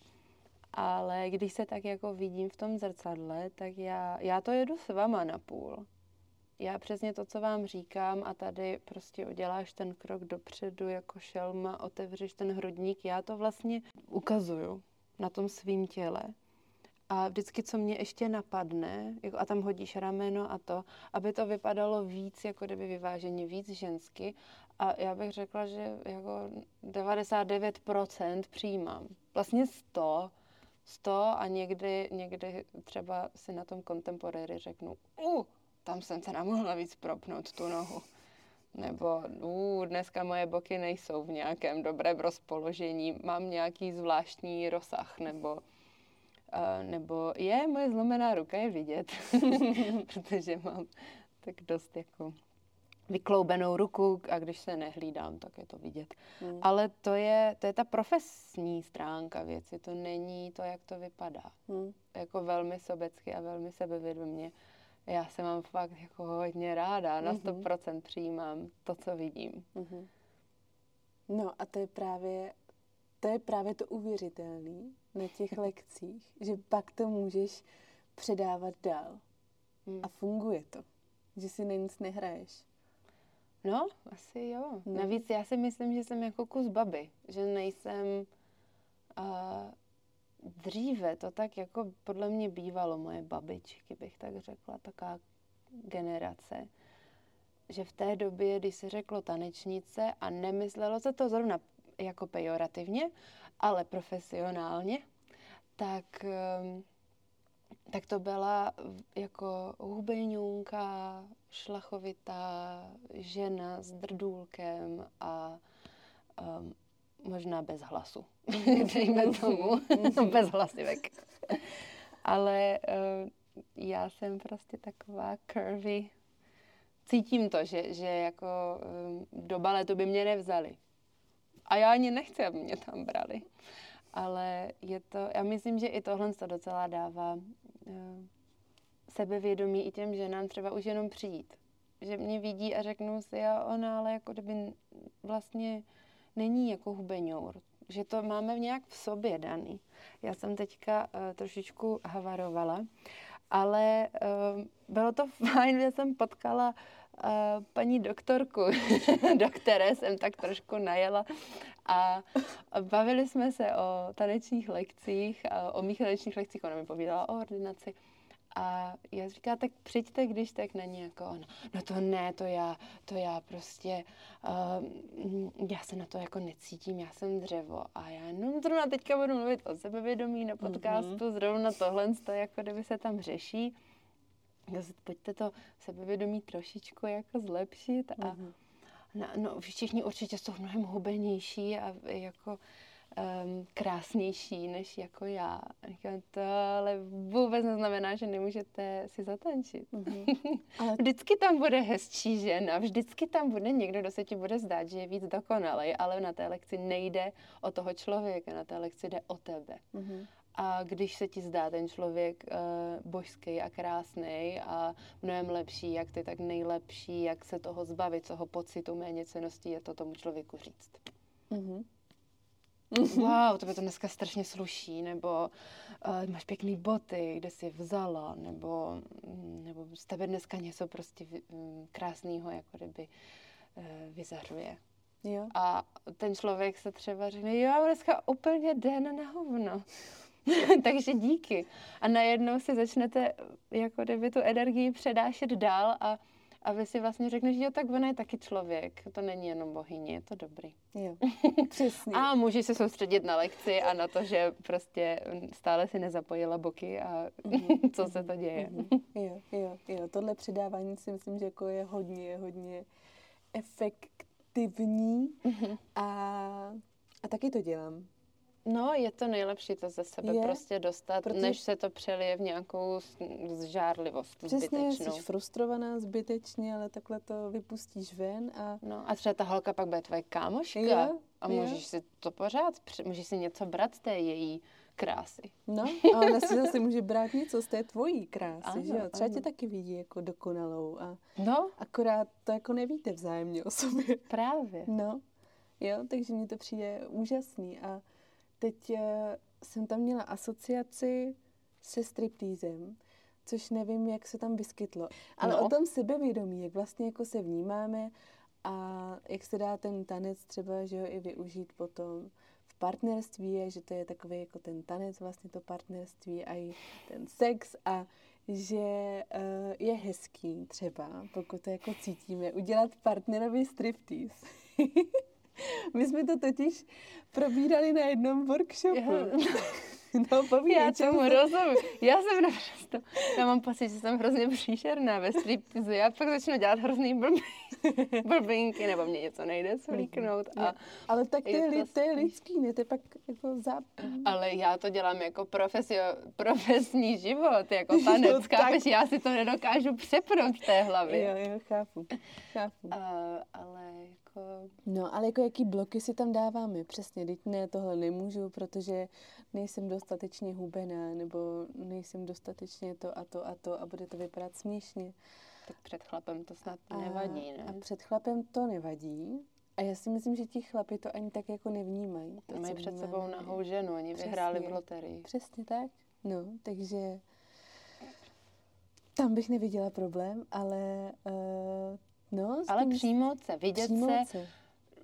Ale když se tak jako vidím v tom zrcadle, tak já, já to jedu s vama na půl. Já přesně to, co vám říkám a tady prostě uděláš ten krok dopředu jako šelma, otevřeš ten hrudník, já to vlastně ukazuju na tom svým těle. A vždycky, co mě ještě napadne, jako a tam hodíš rameno a to, aby to vypadalo víc, jako kdyby vyvážení víc žensky. A já bych řekla, že jako 99% přijímám. Vlastně 100, 100 a někdy, někdy třeba si na tom contemporary řeknu, uh, tam jsem se mohla víc propnout tu nohu. Nebo uh, dneska moje boky nejsou v nějakém dobrém rozpoložení, mám nějaký zvláštní rozsah, nebo Uh, nebo je, moje zlomená ruka je vidět, protože mám tak dost jako vykloubenou ruku a když se nehlídám, tak je to vidět. Hmm. Ale to je, to je ta profesní stránka věci, to není to, jak to vypadá. Hmm. Jako velmi sobecky a velmi sebevědomě. Já se mám fakt jako hodně ráda, na 100% hmm. přijímám to, co vidím. Hmm. No a to je právě to je právě to uvěřitelné na těch lekcích, že pak to můžeš předávat dál. Hmm. A funguje to. Že si na nic nehraješ. No, asi jo. No. Navíc já si myslím, že jsem jako kus baby. Že nejsem... Uh, dříve to tak jako podle mě bývalo moje babičky, bych tak řekla, taká generace. Že v té době, když se řeklo tanečnice a nemyslelo se to zrovna jako pejorativně, ale profesionálně, tak, ehm, tak to byla jako hubeňůnka, šlachovitá žena s drdůlkem a um, možná bez hlasu, dejme tomu, bez hlasivek. Ale uh, já jsem prostě taková curvy. Cítím to, že, že jako um, do baletu by mě nevzali. A já ani nechci, aby mě tam brali. Ale je to, já myslím, že i tohle to docela dává uh, sebevědomí i těm ženám třeba už jenom přijít. Že mě vidí a řeknou si, a ona ale jako kdyby vlastně není jako hubeňour. Že to máme nějak v sobě daný. Já jsem teďka uh, trošičku havarovala, ale uh, bylo to fajn, že jsem potkala uh, paní doktorku, do které jsem tak trošku najela a bavili jsme se o tanečních lekcích, o mých tanečních lekcích, ona mi povídala o ordinaci. A já říká, tak přijďte, když tak na ní jako ona. No to ne, to já, to já prostě, uh, já se na to jako necítím, já jsem dřevo. A já no zrovna teďka budu mluvit o sebevědomí na podcastu, mm-hmm. zrovna tohle, to jako kdyby se tam řeší pojďte to sebevědomí trošičku jako zlepšit a mm-hmm. no, no, všichni určitě jsou mnohem hubenější a jako um, krásnější než jako já. To ale vůbec neznamená, že nemůžete si zatančit. Mm-hmm. Ale... vždycky tam bude hezčí žena, vždycky tam bude někdo, kdo se ti bude zdát, že je víc dokonalý, ale na té lekci nejde o toho člověka, na té lekci jde o tebe. Mm-hmm. A když se ti zdá ten člověk uh, božský a krásný a mnohem lepší, jak ty, tak nejlepší, jak se toho zbavit, toho pocitu méněcenosti, je to tomu člověku říct. Mm-hmm. Wow, to by to dneska strašně sluší, nebo uh, máš pěkný boty, kde jsi vzala, nebo, mm, nebo z tebe dneska něco prostě um, krásného, jako kdyby uh, vyzařuje. Jo. A ten člověk se třeba řekne, jo, dneska úplně den na hovno. Takže díky. A najednou si začnete jako kdyby tu energii předášet dál a, a vy si vlastně řekneš, že jo, tak ona je taky člověk. To není jenom bohyně, je to dobrý. Jo, přesně. a můžeš se soustředit na lekci a na to, že prostě stále si nezapojila boky a mm-hmm. co se to děje. Mm-hmm. Jo, jo, jo. Tohle přidávání si myslím, že jako je hodně, hodně efektivní mm-hmm. a, a taky to dělám. No, je to nejlepší to ze sebe je, prostě dostat, protože... než se to přelije v nějakou zžárlivost Přesně, zbytečnou. jsi frustrovaná zbytečně, ale takhle to vypustíš ven a... No a třeba ta holka pak bude tvoje kámoška je, a můžeš je. si to pořád, můžeš si něco brát z té její krásy. No, a ona si zase může brát něco z té tvojí krásy, ano, že jo? Třeba ano. tě taky vidí jako dokonalou a no. akorát to jako nevíte vzájemně o sobě. Právě. No, jo, takže mně to přijde úžasný a teď eh, jsem tam měla asociaci se striptýzem, což nevím, jak se tam vyskytlo. Ale no. o tom sebevědomí, jak vlastně jako se vnímáme a jak se dá ten tanec třeba, že ho i využít potom v partnerství, že to je takový jako ten tanec, vlastně to partnerství a i ten sex a že uh, je hezký třeba, pokud to jako cítíme, udělat partnerovi striptease. My jsme to totiž probírali na jednom workshopu. No, povídej, Já tomu se- rozumím. Já jsem naprosto, já mám pocit, že jsem hrozně příšerná ve striptizu. Já pak začnu dělat hrozný blbý, blbinky, nebo mě něco nejde svlíknout. A, Ale tak to je to li, to je spíš- lidský, ne? To je pak jako záp... ale já to dělám jako profesio, profesní život, jako tanec, tak. chápeš? Já si to nedokážu přepnout v té hlavě. Jo, jo, chápu. chápu. A, ale jako... No, ale jako jaký bloky si tam dáváme? Přesně, teď ne, tohle nemůžu, protože nejsem dostatečně hubená, nebo nejsem dostatečně to a to a to a bude to vypadat směšně. Tak před chlapem to snad A- nevadí, A ne? před chlapem to nevadí. A já si myslím, že ti chlapi to ani tak jako nevnímají. To, Mají před sebou nahou ženu, oni vyhráli v Přesně. loterii. Přesně tak. No, takže tam bych neviděla problém, ale uh, no, Ale tím- přijmout se, vidět přijmout se,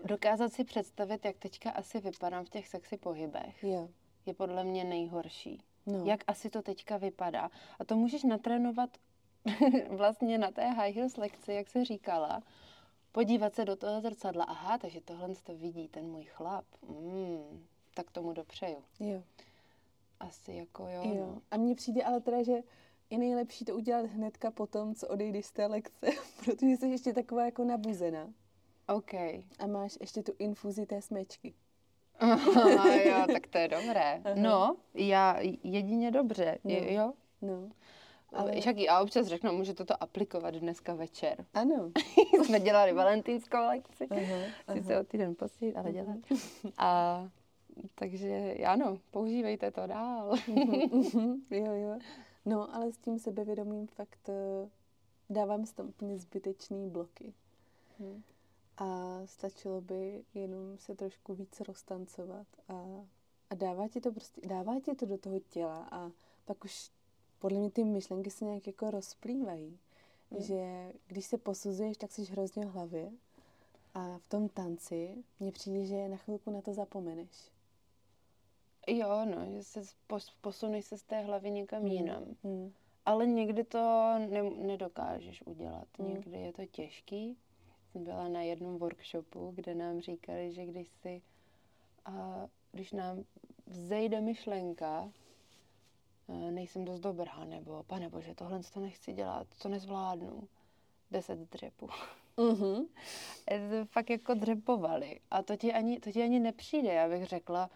dokázat si představit, jak teďka asi vypadám v těch sexy pohybech, Jo, je podle mě nejhorší. no. Jak asi to teďka vypadá. A to můžeš natrénovat vlastně na té high heels lekci, jak se říkala. Podívat se do toho zrcadla. Aha, takže tohle to vidí ten můj chlap. Mm, tak tomu dopřeju. Jo, Asi jako jo. jo. No. A mně přijde ale teda, že je nejlepší to udělat hnedka po tom, co odejdeš z té lekce, protože jsi ještě taková jako nabuzená OK. a máš ještě tu infuzi té smečky. Aha, jo, tak to je dobré. Aha. No, já jedině dobře, No. jo. No, Ale... Však já občas řeknu, můžete to aplikovat dneska večer. ano. Jsme dělali valentýnskou lekci. Aha, Sice o týden později, ale dělat. A takže ano, používejte to dál. Jo, jo. No, ale s tím sebevědomím fakt eh, dávám si tam úplně zbytečný bloky. Hm. A stačilo by jenom se trošku víc roztancovat a, a dává ti to prostě, dává ti to do toho těla a pak už podle mě ty myšlenky se nějak jako rozplývají. Mm. Že když se posuzuješ, tak jsi hrozně v hlavě a v tom tanci mně přijde, že na chvilku na to zapomeneš. Jo, no, že se pos- posuneš se z té hlavy někam jinam. Hmm. Ale někdy to ne- nedokážeš udělat. Mm. Někdy je to těžký. Jsem byla na jednom workshopu, kde nám říkali, že když si, a když nám vzejde myšlenka, a nejsem dost dobrá, nebo pane bože, tohle to nechci dělat, to nezvládnu, deset dřepů. Mhm. E, fakt jako dřepovali. A to ti, ani, to ti ani nepřijde, já bych řekla.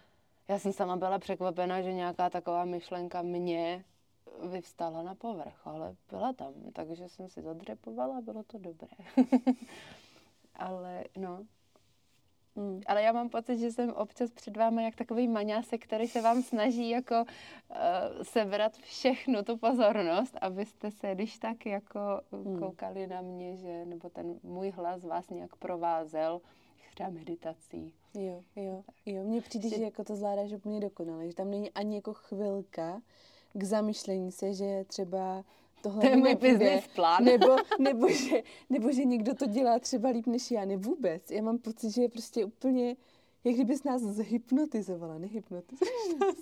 Já jsem sama byla překvapena, že nějaká taková myšlenka mě vyvstala na povrch, ale byla tam, takže jsem si zadřepovala a bylo to dobré. ale no, Hmm. ale já mám pocit, že jsem občas před vámi jak takový maňásek, který se vám snaží jako uh, sebrat všechnu tu pozornost, abyste se když tak jako Hmm. koukali na mě, že nebo ten můj hlas vás nějak provázel třeba meditací. Jo, jo, jo. Mně přijde, Že- jako to zvládáš úplně dokonale, že tam není ani jako chvilka k zamyšlení se, že třeba tohle To je můj business plán. Nebo, nebo, že, nebo že někdo to dělá třeba líp než já, ne vůbec. Já mám pocit, že je prostě úplně, jak kdybys nás zhypnotizovala, nehypnotizuješ nás.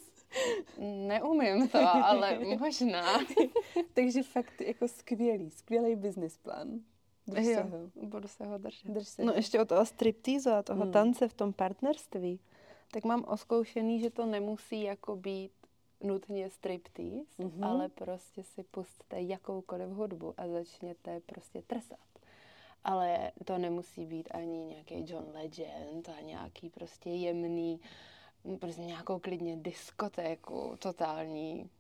Neumím to, ale možná. Takže fakt jako skvělý, skvělý business plán. Drž se Jo, ho. budu se ho držet. Drž se No ho. ještě o toho striptýzu a toho Hmm. tance v tom partnerství, tak mám oskoušený, že to nemusí jako být nutně striptease, Mhm. mm-hmm. ale prostě si pustte jakoukoliv hudbu a začněte prostě trsat. Ale to nemusí být ani nějaký John Legend a nějaký prostě jemný, prostě nějakou klidně diskotéku, totální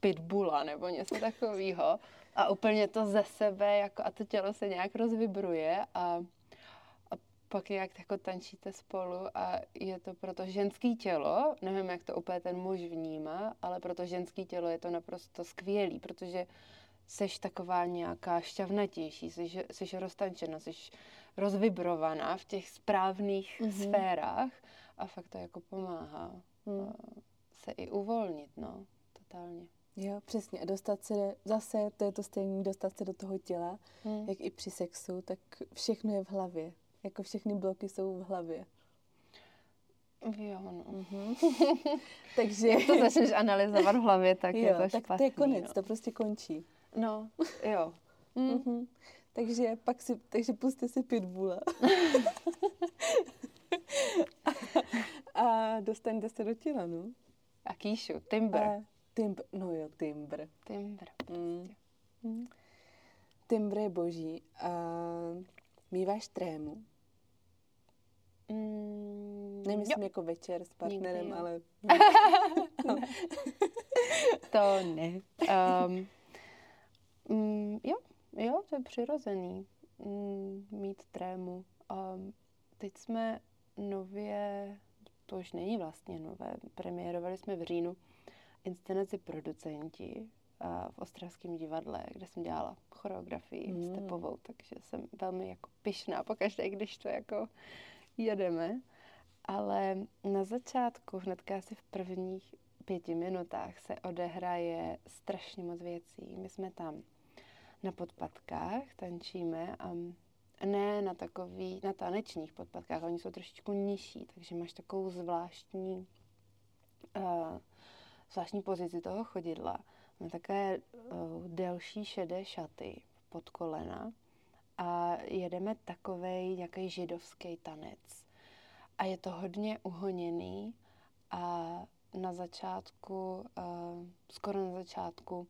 pitbulla nebo něco takového. A úplně to ze sebe, jako a to tělo se nějak rozvibruje a, a pak nějak jako tančíte spolu a je to pro to ženský tělo, nevím, jak to úplně ten muž vnímá, ale pro to ženský tělo je to naprosto skvělý, protože seš taková nějaká šťavnatější, seš, seš roztančena, seš rozvibrovaná v těch správných Mhm. mm-hmm. sférách a fakt to jako pomáhá a se i uvolnit, no, totálně. Jo, přesně. A dostat se, zase to je to stejné, dostat se do toho těla, Hmm. jak i při sexu, tak všechno je v hlavě. Jako všechny bloky jsou v hlavě. Jo, no. Mhm. Takže... Jak to začneš analyzovat v hlavě, tak je jo, to tak špatný, to je konec, no. to prostě končí. No, jo. Mm. Mhm. Takže pak si, takže puste si pitbulla. a dostaňte se do těla, no. A kýšu, timbr. A timbr, no jo, timbr. Timbr. Mm. Mm. Timbr je boží. A míváš trému? Mm, Nemyslím jo. jako večer s partnerem, jo. ale... to ne. Um, mm, jo, jo, to je přirozený mm, mít trému. Um, teď jsme nově, to už není vlastně nové, premiérovali jsme v říjnu inscenaci producenti v Ostravském divadle, kde jsem dělala choreografii mm. stepovou, takže jsem velmi jako pyšná pokaždé, když to jako jedeme. Ale na začátku, hnedka asi v prvních pěti minutách se odehraje strašně moc věcí. My jsme tam na podpatkách, tančíme a ne na takový, na tanečních podpatkách, oni jsou trošičku nižší, takže máš takovou zvláštní, uh, zvláštní pozici toho chodidla. Má také uh, delší šedé šaty pod kolena a jedeme takovej nějaký židovský tanec. A je to hodně uhoněný a na začátku, uh, skoro na začátku,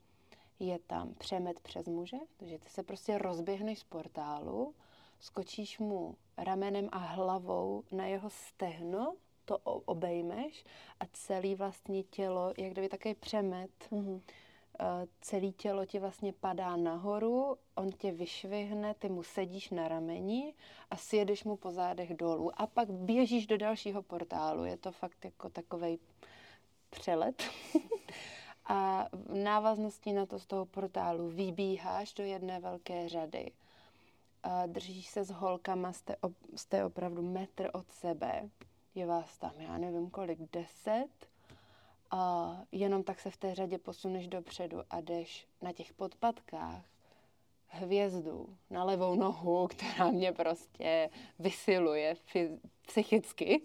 je tam přemet přes muže, takže ty se prostě rozběhneš z portálu, skočíš mu ramenem a hlavou na jeho stehno, to obejmeš a celý vlastně tělo, jak kdyby takový přemet, mm-hmm. uh, celé tělo ti vlastně padá nahoru, on tě vyšvihne, ty mu sedíš na rameni a sjedeš mu po zádech dolů a pak běžíš do dalšího portálu. Je to fakt jako takovej přelet. a v návaznosti na to z toho portálu vybíháš do jedné velké řady. A držíš se s holkama, jste, op, jste opravdu metr od sebe. Je vás tam, já nevím kolik, deset. A jenom tak se v té řadě posuneš dopředu a jdeš na těch podpatkách hvězdu na levou nohu, která mě prostě vysiluje psychicky.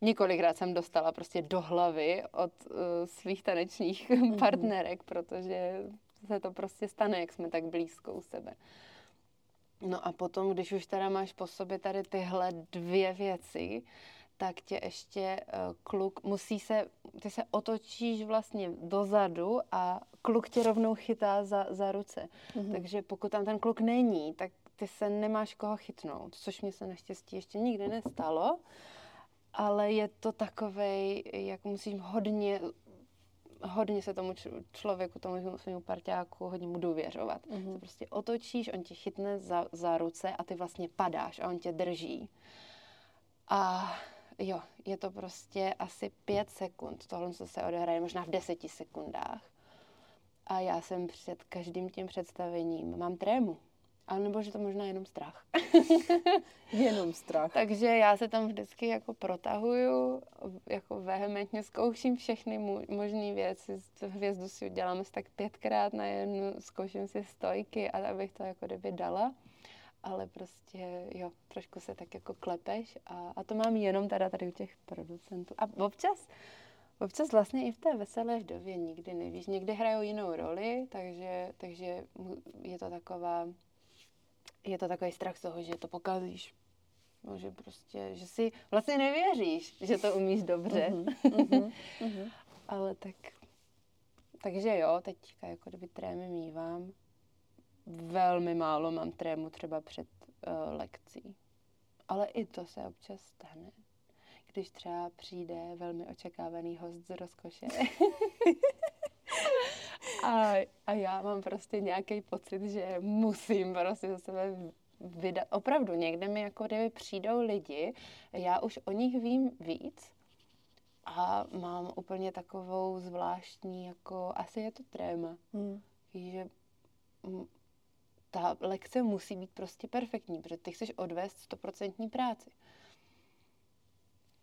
Několikrát jsem dostala prostě do hlavy od uh, svých tanečních mm-hmm. partnerek, protože se to prostě stane, jak jsme tak blízko u sebe. No a potom, když už teda máš po sobě tady tyhle dvě věci, tak tě ještě uh, kluk musí se, ty se otočíš vlastně dozadu a kluk tě rovnou chytá za, za ruce. Mm-hmm. Takže pokud tam ten kluk není, tak ty se nemáš koho chytnout, což mě se naštěstí ještě nikdy nestalo ale je to takovej, jak musím hodně, hodně se tomu člověku, tomu svému parťáku, hodně mu důvěřovat. Mm-hmm. prostě otočíš, on tě chytne za, za ruce a ty vlastně padáš a on tě drží. A jo, je to prostě asi pět sekund, tohle co se odehraje možná v deseti sekundách. A já jsem před každým tím představením, mám trému. A nebo že to možná jenom strach. jenom strach. Takže já se tam vždycky jako protahuju, jako vehementně zkouším všechny možné věci. Hvězdu si udělám asi tak pětkrát na jednu, zkouším si stojky, a abych to jako kdyby dala. Ale prostě, jo, trošku se tak jako klepeš a, a to mám jenom teda tady u těch producentů. A občas, občas vlastně i v té veselé vdově nikdy nevíš. Někdy hrajou jinou roli, takže, takže je to taková je to takový strach z toho, že to pokazíš. No, že prostě, že si vlastně nevěříš, že to umíš dobře. Uh-huh, uh-huh. Ale tak, takže jo, teďka jako kdyby trémy mývám. Velmi málo mám trému třeba před uh, lekcí. Ale i to se občas stane. Když třeba přijde velmi očekávaný host z rozkoše. A, a já mám prostě nějaký pocit, že musím prostě za sebe vydat. Opravdu, někde mi jako kdyby přijdou lidi, já už o nich vím víc a mám úplně takovou zvláštní, jako asi je to tréma, hmm. že ta lekce musí být prostě perfektní, protože ty chceš odvést stoprocentní práci.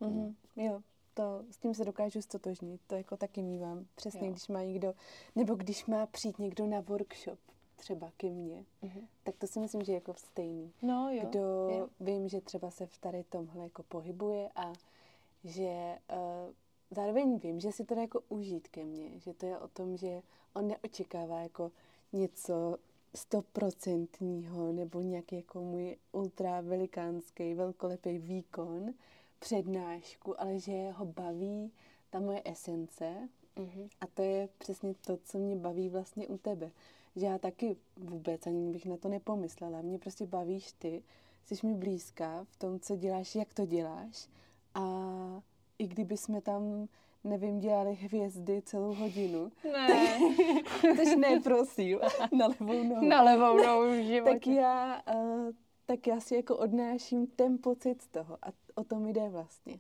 Mm-hmm. Hmm. Jo, to, s tím se dokážu stotožnit, to jako taky mývám. Přesně, jo. když má někdo, nebo když má přijít někdo na workshop, třeba ke mně, mm-hmm. tak to si myslím, že je jako stejný. No jo. Kdo jo. vím, že třeba se v tady tomhle jako pohybuje a že uh, zároveň vím, že si to jako užít ke mně, že to je o tom, že on neočekává jako něco stoprocentního nebo nějaký jako můj ultra velikánský, velkolepý výkon, přednášku, ale že ho baví ta moje esence mm-hmm. a to je přesně to, co mě baví vlastně u tebe. Že já taky vůbec ani bych na to nepomyslela. Mě prostě bavíš ty, jsi mi blízká v tom, co děláš, jak to děláš a i kdyby jsme tam nevím, dělali hvězdy celou hodinu. Ne. Tož ne, prosím, na levou nohu. Na levou nohu v životě. Tak já, uh, tak já si jako odnáším ten pocit z toho a o tom jde vlastně.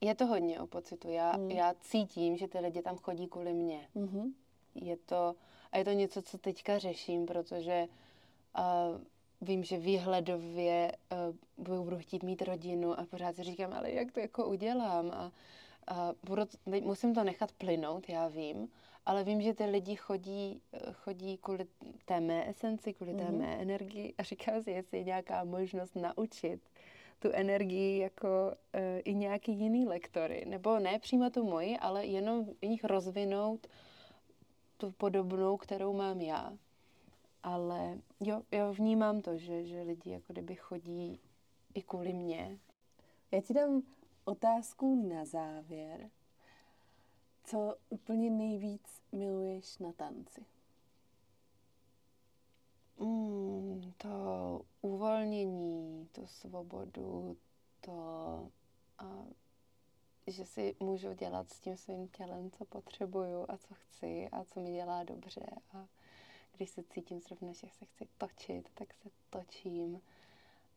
Je to hodně o pocitu. Já, mm. já cítím, že ty lidi tam chodí kvůli mně. Mm-hmm. Je to, a je to něco, co teďka řeším, protože uh, vím, že výhledově uh, budu chtít mít rodinu a pořád si říkám, ale jak to jako udělám? A, a budu, musím to nechat plynout, já vím, ale vím, že ty lidi chodí, chodí kvůli té mé esenci, kvůli té mm-hmm. mé energii a říkám si, jestli je nějaká možnost naučit tu energii jako uh, i nějaký jiný lektory, nebo ne přímo tu moji, ale jenom v nich rozvinout tu podobnou, kterou mám já. Ale jo, jo vnímám to, že, že lidi jako kdyby chodí i kvůli mně. Já ti dám otázku na závěr. Co úplně nejvíc miluješ na tanci? Mm, to uvolnění, tu svobodu, to, a, že si můžu dělat s tím svým tělem, co potřebuju a co chci a co mi dělá dobře. A když se cítím zrovna, že se chci točit, tak se točím.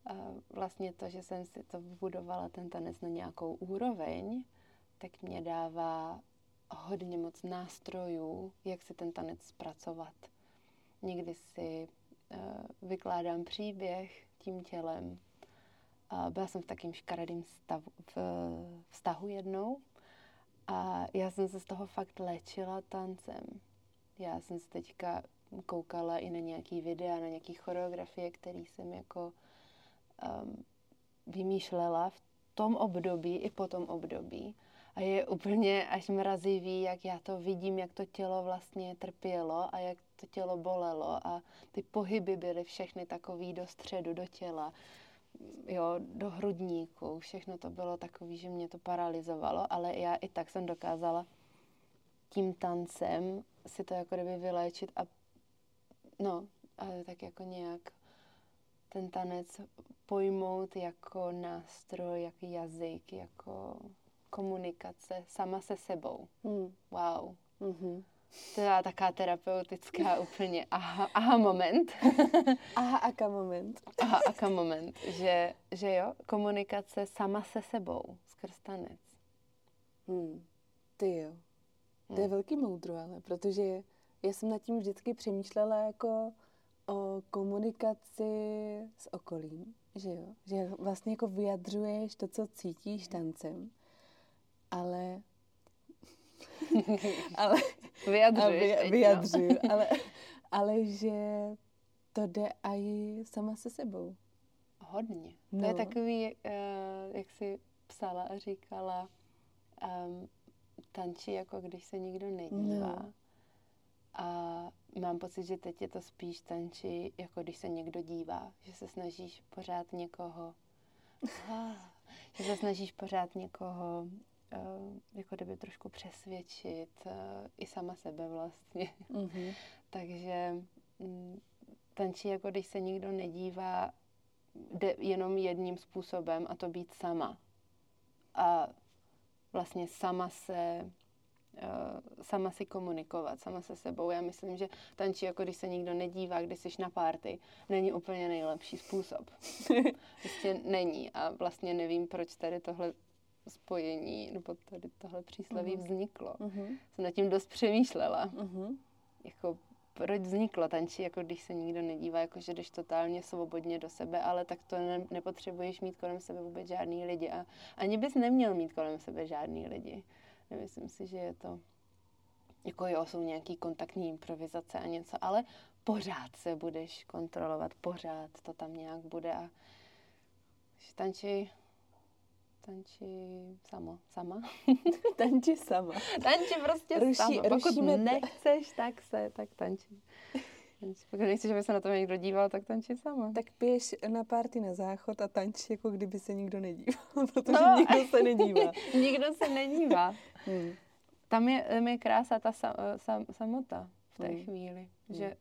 A vlastně to, že jsem si to vybudovala, ten tanec na nějakou úroveň, tak mě dává hodně moc nástrojů, jak si ten tanec zpracovat. Někdy si vykládám příběh tím tělem. Uh, byla jsem v takým škaredým stavu, v, vztahu jednou a já jsem se z toho fakt léčila tancem. Já jsem se teďka koukala i na nějaký videa, na nějaký choreografie, který jsem jako um, vymýšlela v tom období i po tom období. A je úplně až mrazivý, jak já to vidím, jak to tělo vlastně trpělo a jak to tělo bolelo. A ty pohyby byly všechny takový do středu, do těla, jo, do hrudníku, všechno to bylo takový, že mě to paralizovalo, ale já i tak jsem dokázala tím tancem si to jako kdyby vyléčit a no, ale tak jako nějak ten tanec pojmout jako nástroj, jako jazyk, jako komunikace sama se sebou. Hmm. Wow. Mm-hmm. To je taková terapeutická úplně aha, aha moment. aha, aka moment. aha, aka moment. Že, že jo, komunikace sama se sebou skrz tanec. Hmm. Ty jo. To je hmm. velký moudro, ale protože já jsem nad tím vždycky přemýšlela jako o komunikaci s okolím, že jo? Že vlastně jako vyjadřuješ to, co cítíš tancem, ale... ale Vyjadřuješ vy, teď, vyjadřuju, no. ale, ale že to jde i sama se sebou. Hodně. No. To je no. takový, uh, jak jsi psala a říkala, um, tančí jako když se nikdo nedívá. No. A mám pocit, že teď je to spíš tančí, jako když se někdo dívá, že se snažíš pořád někoho, že se snažíš pořád někoho jako kdyby trošku přesvědčit, uh, i sama sebe vlastně. Mm-hmm. Takže um, tančí, jako když se nikdo nedívá, jde jenom jedním způsobem a to být sama. A vlastně sama se uh, sama si komunikovat, sama se sebou. Já myslím, že tančí, jako když se nikdo nedívá, když jsi na párty, není úplně nejlepší způsob. prostě není a vlastně nevím, proč tady tohle spojení, nebo tady tohle přísloví uh-huh. vzniklo. Uh-huh. Jsem nad tím dost přemýšlela. Uh-huh. Jako proč vzniklo tančí, jako když se nikdo nedívá, jako že jdeš totálně svobodně do sebe, ale tak to ne, nepotřebuješ mít kolem sebe vůbec žádný lidi a ani bys neměl mít kolem sebe žádný lidi. Nemyslím si, že je to, jako jo, jsou nějaký kontaktní improvizace a něco, ale pořád se budeš kontrolovat, pořád to tam nějak bude a tančí tančí sama. Sama. tanči sama. tanči prostě Ruší, sama. Pokud rušíme nechceš, tak se, tak tančí. Pokud nechceš, aby se na to někdo díval, tak tančí sama. Tak pěš na párty na záchod a tanč, jako kdyby se nikdo nedíval, protože no. nikdo se nedívá. nikdo se nedívá. hmm. Tam je, je krása ta sam, sam, samota v té hmm. chvíli, hmm. že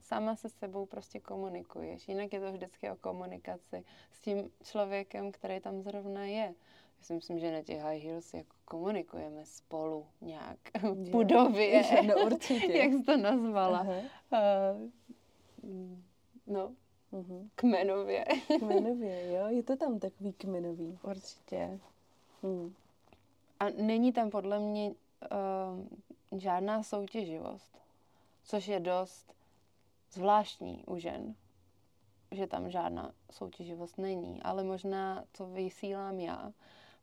sama se sebou prostě komunikuješ. Jinak je to vždycky o komunikaci s tím člověkem, který tam zrovna je. Já si myslím, že na těch high heels jako komunikujeme spolu nějak v budově. No určitě. Jak jsi to nazvala. Uh, no, uh-huh. kmenově. kmenově, jo, je to tam takový kmenový. Určitě. Hmm. A není tam podle mě uh, žádná soutěživost, což je dost zvláštní u žen, že tam žádná soutěživost není, ale možná to vysílám já,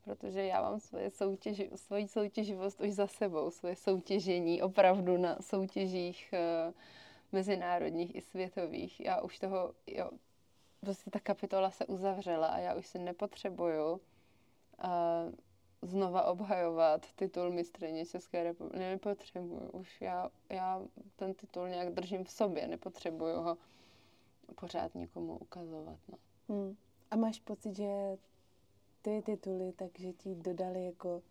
protože já mám svoje soutěži, svoji soutěživost už za sebou, svoje soutěžení opravdu na soutěžích uh, mezinárodních i světových. Já už toho, jo, prostě ta kapitola se uzavřela a já už si nepotřebuju uh, znova obhajovat titul mistrně České republiky. Nepotřebuju už. Já, já ten titul nějak držím v sobě, nepotřebuju ho pořád někomu ukazovat. No. Hmm. A máš pocit, že ty tituly, takže ti dodali jako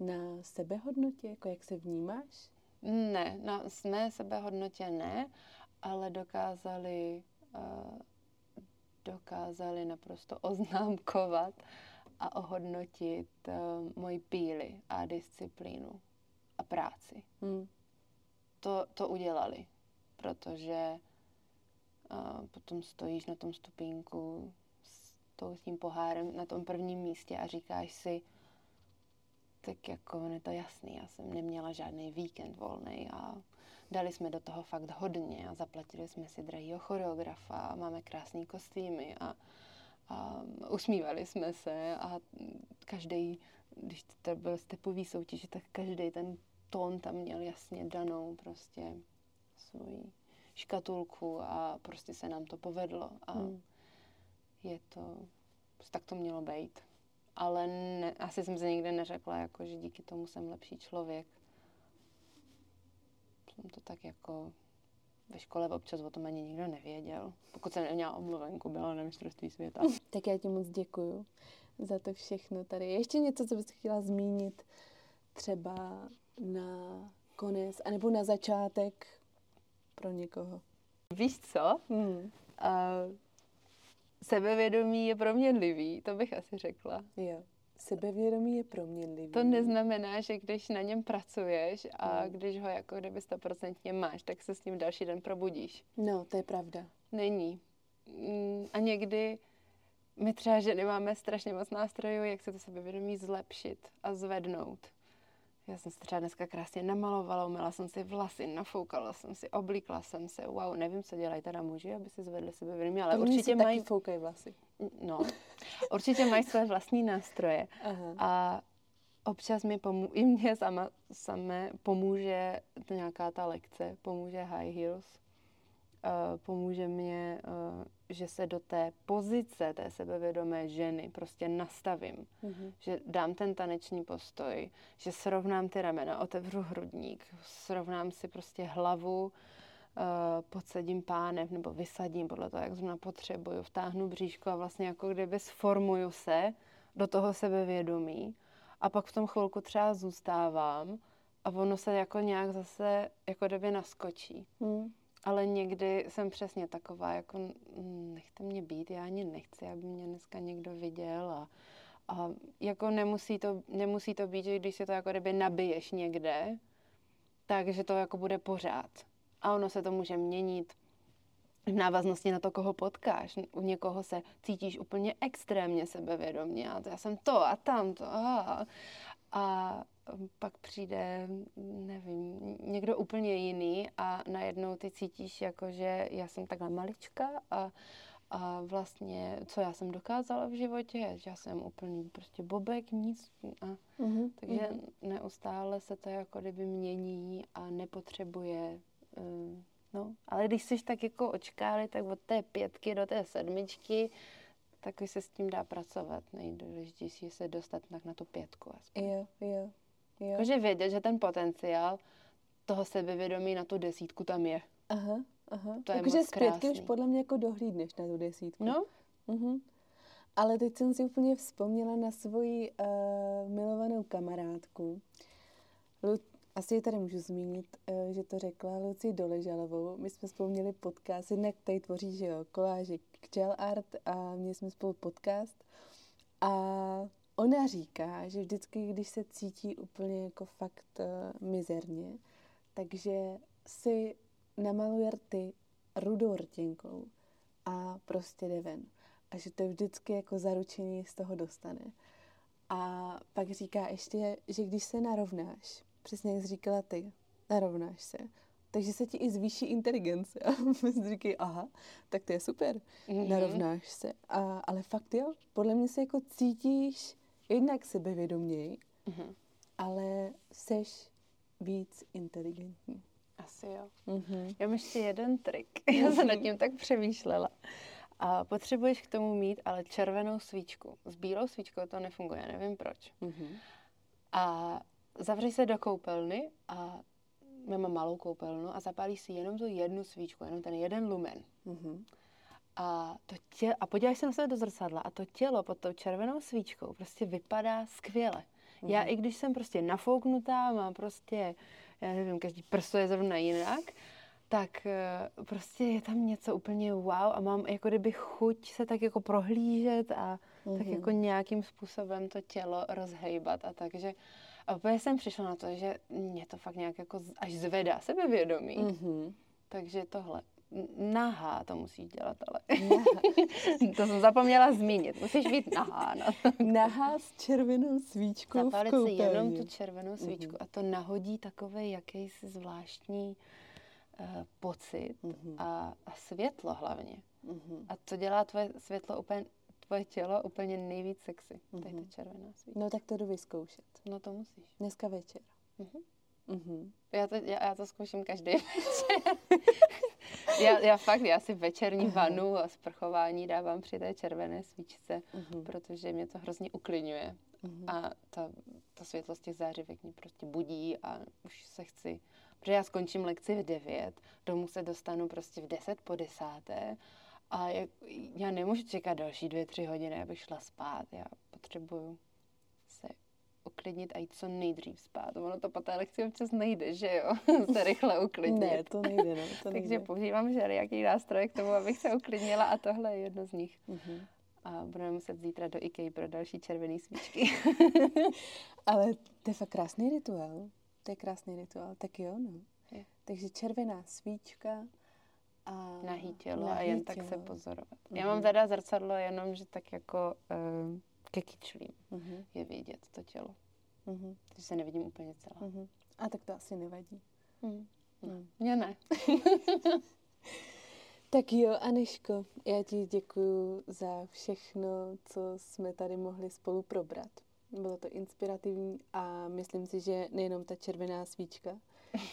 na sebehodnotě, jako jak se vnímáš? Ne, na mé sebehodnotě ne, ale dokázali, uh, dokázali naprosto oznámkovat a ohodnotit uh, moji píly a disciplínu a práci. Hmm. To, to udělali, protože uh, potom stojíš na tom stupínku tou, s tím pohárem na tom prvním místě a říkáš si, tak jako on je to jasný, já jsem neměla žádný víkend volný a dali jsme do toho fakt hodně a zaplatili jsme si drahýho choreografa a máme krásné kostýmy a, a usmívali jsme se a každý, když to byl stepový soutěž, tak každý ten tón tam měl jasně danou prostě svoji škatulku a prostě se nám to povedlo a hmm je to, tak to mělo být. Ale ne, asi jsem se nikdy neřekla, jako, že díky tomu jsem lepší člověk. Jsem to tak jako ve škole občas o tom ani nikdo nevěděl. Pokud jsem neměla omluvenku, byla na mistrovství světa. tak já ti moc děkuju za to všechno tady. Ještě něco, co bys chtěla zmínit třeba na konec, anebo na začátek pro někoho? Víš co? Hmm. Uh, sebevědomí je proměnlivý, to bych asi řekla. Jo. Sebevědomí je proměnlivý. To neznamená, že když na něm pracuješ a hmm. když ho jako kdyby stoprocentně máš, tak se s tím další den probudíš. No, to je pravda. Není. Mm, a někdy my třeba ženy máme strašně moc nástrojů, jak se to sebevědomí zlepšit a zvednout. Já jsem se třeba dneska krásně namalovala, umila jsem si vlasy, nafoukala jsem si, oblíkla jsem se. Wow, nevím, co dělají teda muži, aby si zvedli sebevědomí, ale určitě mají... Taky foukají vlasy. No, určitě mají své vlastní nástroje. Aha. A občas mi pomů- i mě sama, samé pomůže nějaká ta lekce, pomůže high heels, uh, pomůže mě uh, že se do té pozice té sebevědomé ženy prostě nastavím. Mm-hmm. Že dám ten taneční postoj, že srovnám ty ramena, otevřu hrudník, srovnám si prostě hlavu, uh, podsedím pánev nebo vysadím podle toho, jak zrovna potřebuju, vtáhnu bříško a vlastně jako kdyby sformuju se do toho sebevědomí a pak v tom chvilku třeba zůstávám a ono se jako nějak zase jako kdyby naskočí. Mm. Ale někdy jsem přesně taková, jako nechte mě být, já ani nechci, aby mě dneska někdo viděl a, a jako nemusí to, nemusí to být, že když si to jako kdyby nabiješ někde, takže to jako bude pořád. A ono se to může měnit v návaznosti na to, koho potkáš. U někoho se cítíš úplně extrémně sebevědomně a to já jsem to a tamto. A, a pak přijde, nevím, někdo úplně jiný a najednou ty cítíš jako, že já jsem takhle malička a, a vlastně, co já jsem dokázala v životě, že já jsem úplný prostě bobek, nic. A, uh-huh, takže uh-huh. neustále se to jako kdyby mění a nepotřebuje uh, No, ale když jsi tak jako očkáli, tak od té pětky do té sedmičky, tak se s tím dá pracovat. Nejdůležitější je se dostat tak na tu pětku. Aspoň. Jo, jo. Jo. Jakože vědět, že ten potenciál toho sebevědomí na tu desítku tam je. Aha, aha. To je moc zpětky už podle mě jako dohlídneš na tu desítku. No, Mhm. Ale teď jsem si úplně vzpomněla na svoji uh, milovanou kamarádku. Lu- asi ji tady můžu zmínit, uh, že to řekla Luci Doležalovou. My jsme spolu měli podcast, jednak tady tvoří, že jo, koláže Gel Art a měli jsme spolu podcast. A ona říká, že vždycky, když se cítí úplně jako fakt uh, mizerně, takže si namaluje rty rudou rtěnkou a prostě jde ven. A že to je vždycky jako zaručení z toho dostane. A pak říká ještě, že když se narovnáš, přesně jak jsi říkala ty, narovnáš se, takže se ti i zvýší inteligence. A my si říkají, aha, tak to je super, Mhm. narovnáš se. A, ale fakt jo, podle mě se jako cítíš jednak sebevědoměji, Mhm. ale seš víc inteligentní. asi jo. Mhm. Já mám ještě jeden trik. Já jsem nad tím tak přemýšlela. A potřebuješ k tomu mít ale červenou svíčku. S bílou svíčkou to nefunguje, nevím proč. Mhm. A zavřeš se do koupelny a my máme malou koupelnu a zapálíš si jenom tu jednu svíčku, jenom ten jeden lumen. Mhm. A, to tě, a podíváš se na sebe do zrcadla a to tělo pod tou červenou svíčkou prostě vypadá skvěle. Já i když jsem prostě nafouknutá, mám prostě, já nevím, každý prso je zrovna jinak, tak eh, prostě je tam něco úplně wow a mám jako kdyby chuť se tak jako prohlížet a tak Mhm. jako nějakým způsobem to tělo rozhejbat a takže a úplně jsem přišla na to, že mě to fakt nějak jako až zvedá sebevědomí. Mhm. Takže tohle. Nahá to musíš dělat, ale to jsem zapomněla zmínit. Musíš být nahá. No. Nahá s červenou svíčkou Zapálit v si jenom tu červenou svíčku a to nahodí takový jakýsi zvláštní uh, pocit Mhm. a, a světlo hlavně. Mhm. A to dělá tvoje světlo úplně, tvoje tělo úplně nejvíc sexy. Tady ta Mhm. červená svíčka. No tak to jdu vyzkoušet. No to musíš. Dneska večer. Mhm. Mhm. Já to, já, já to zkouším každý večer. Já, já fakt, já si večerní Aha. vanu a sprchování dávám při té červené svíčce, Mhm. protože mě to hrozně uklidňuje. Mhm. A ta, ta světlo z těch zářivek mě prostě budí a už se chci, protože já skončím lekci v 9, domů se dostanu prostě v 10 po desáté a jak, já nemůžu čekat další dvě, tři hodiny, abych šla spát. Já potřebuju uklidnit a jít co nejdřív spát. Ono to po té lekci občas nejde, že jo? se rychle uklidnit. Ne, to nejde, no. To Takže nejde. používám jaký nástroje k tomu, abych se uklidnila a tohle je jedno z nich. Mhm. A budeme muset zítra do IKEA pro další červené svíčky. Ale to je fakt krásný rituál. To je krásný rituál. Tak jo, no. Je. Takže červená svíčka a... nahý tělo a nahý jen tak se tělo. pozorovat. Já mám teda zrcadlo jenom, že tak jako uh, ke kyčlím Mhm. je vidět to tělo. Mhm. Takže se nevidím úplně celá. Mhm. A tak to asi nevadí. Mm. No. Mně ne. Tak jo, Aneško, já ti děkuji za všechno, co jsme tady mohli spolu probrat. Bylo to inspirativní a myslím si, že nejenom ta červená svíčka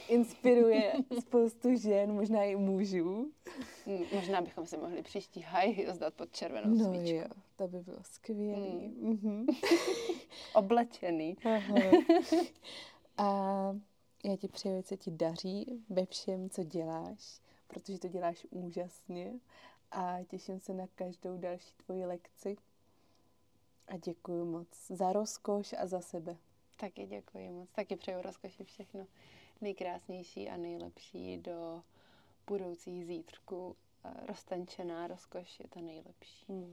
inspiruje spoustu žen, možná i mužů. Možná bychom se mohli příští high heels dát pod červenou No svíčku. jo, to by bylo skvělé. Mm. Mhm. Oblečený. Aha. A já ti přeju, se ti daří ve všem, co děláš, protože to děláš úžasně a těším se na každou další tvoji lekci. A děkuji moc za rozkoš a za sebe. Taky děkuji moc. Taky přeju rozkoši všechno nejkrásnější a nejlepší do budoucích zítřků. A Roztančená rozkoš je to nejlepší. Hmm.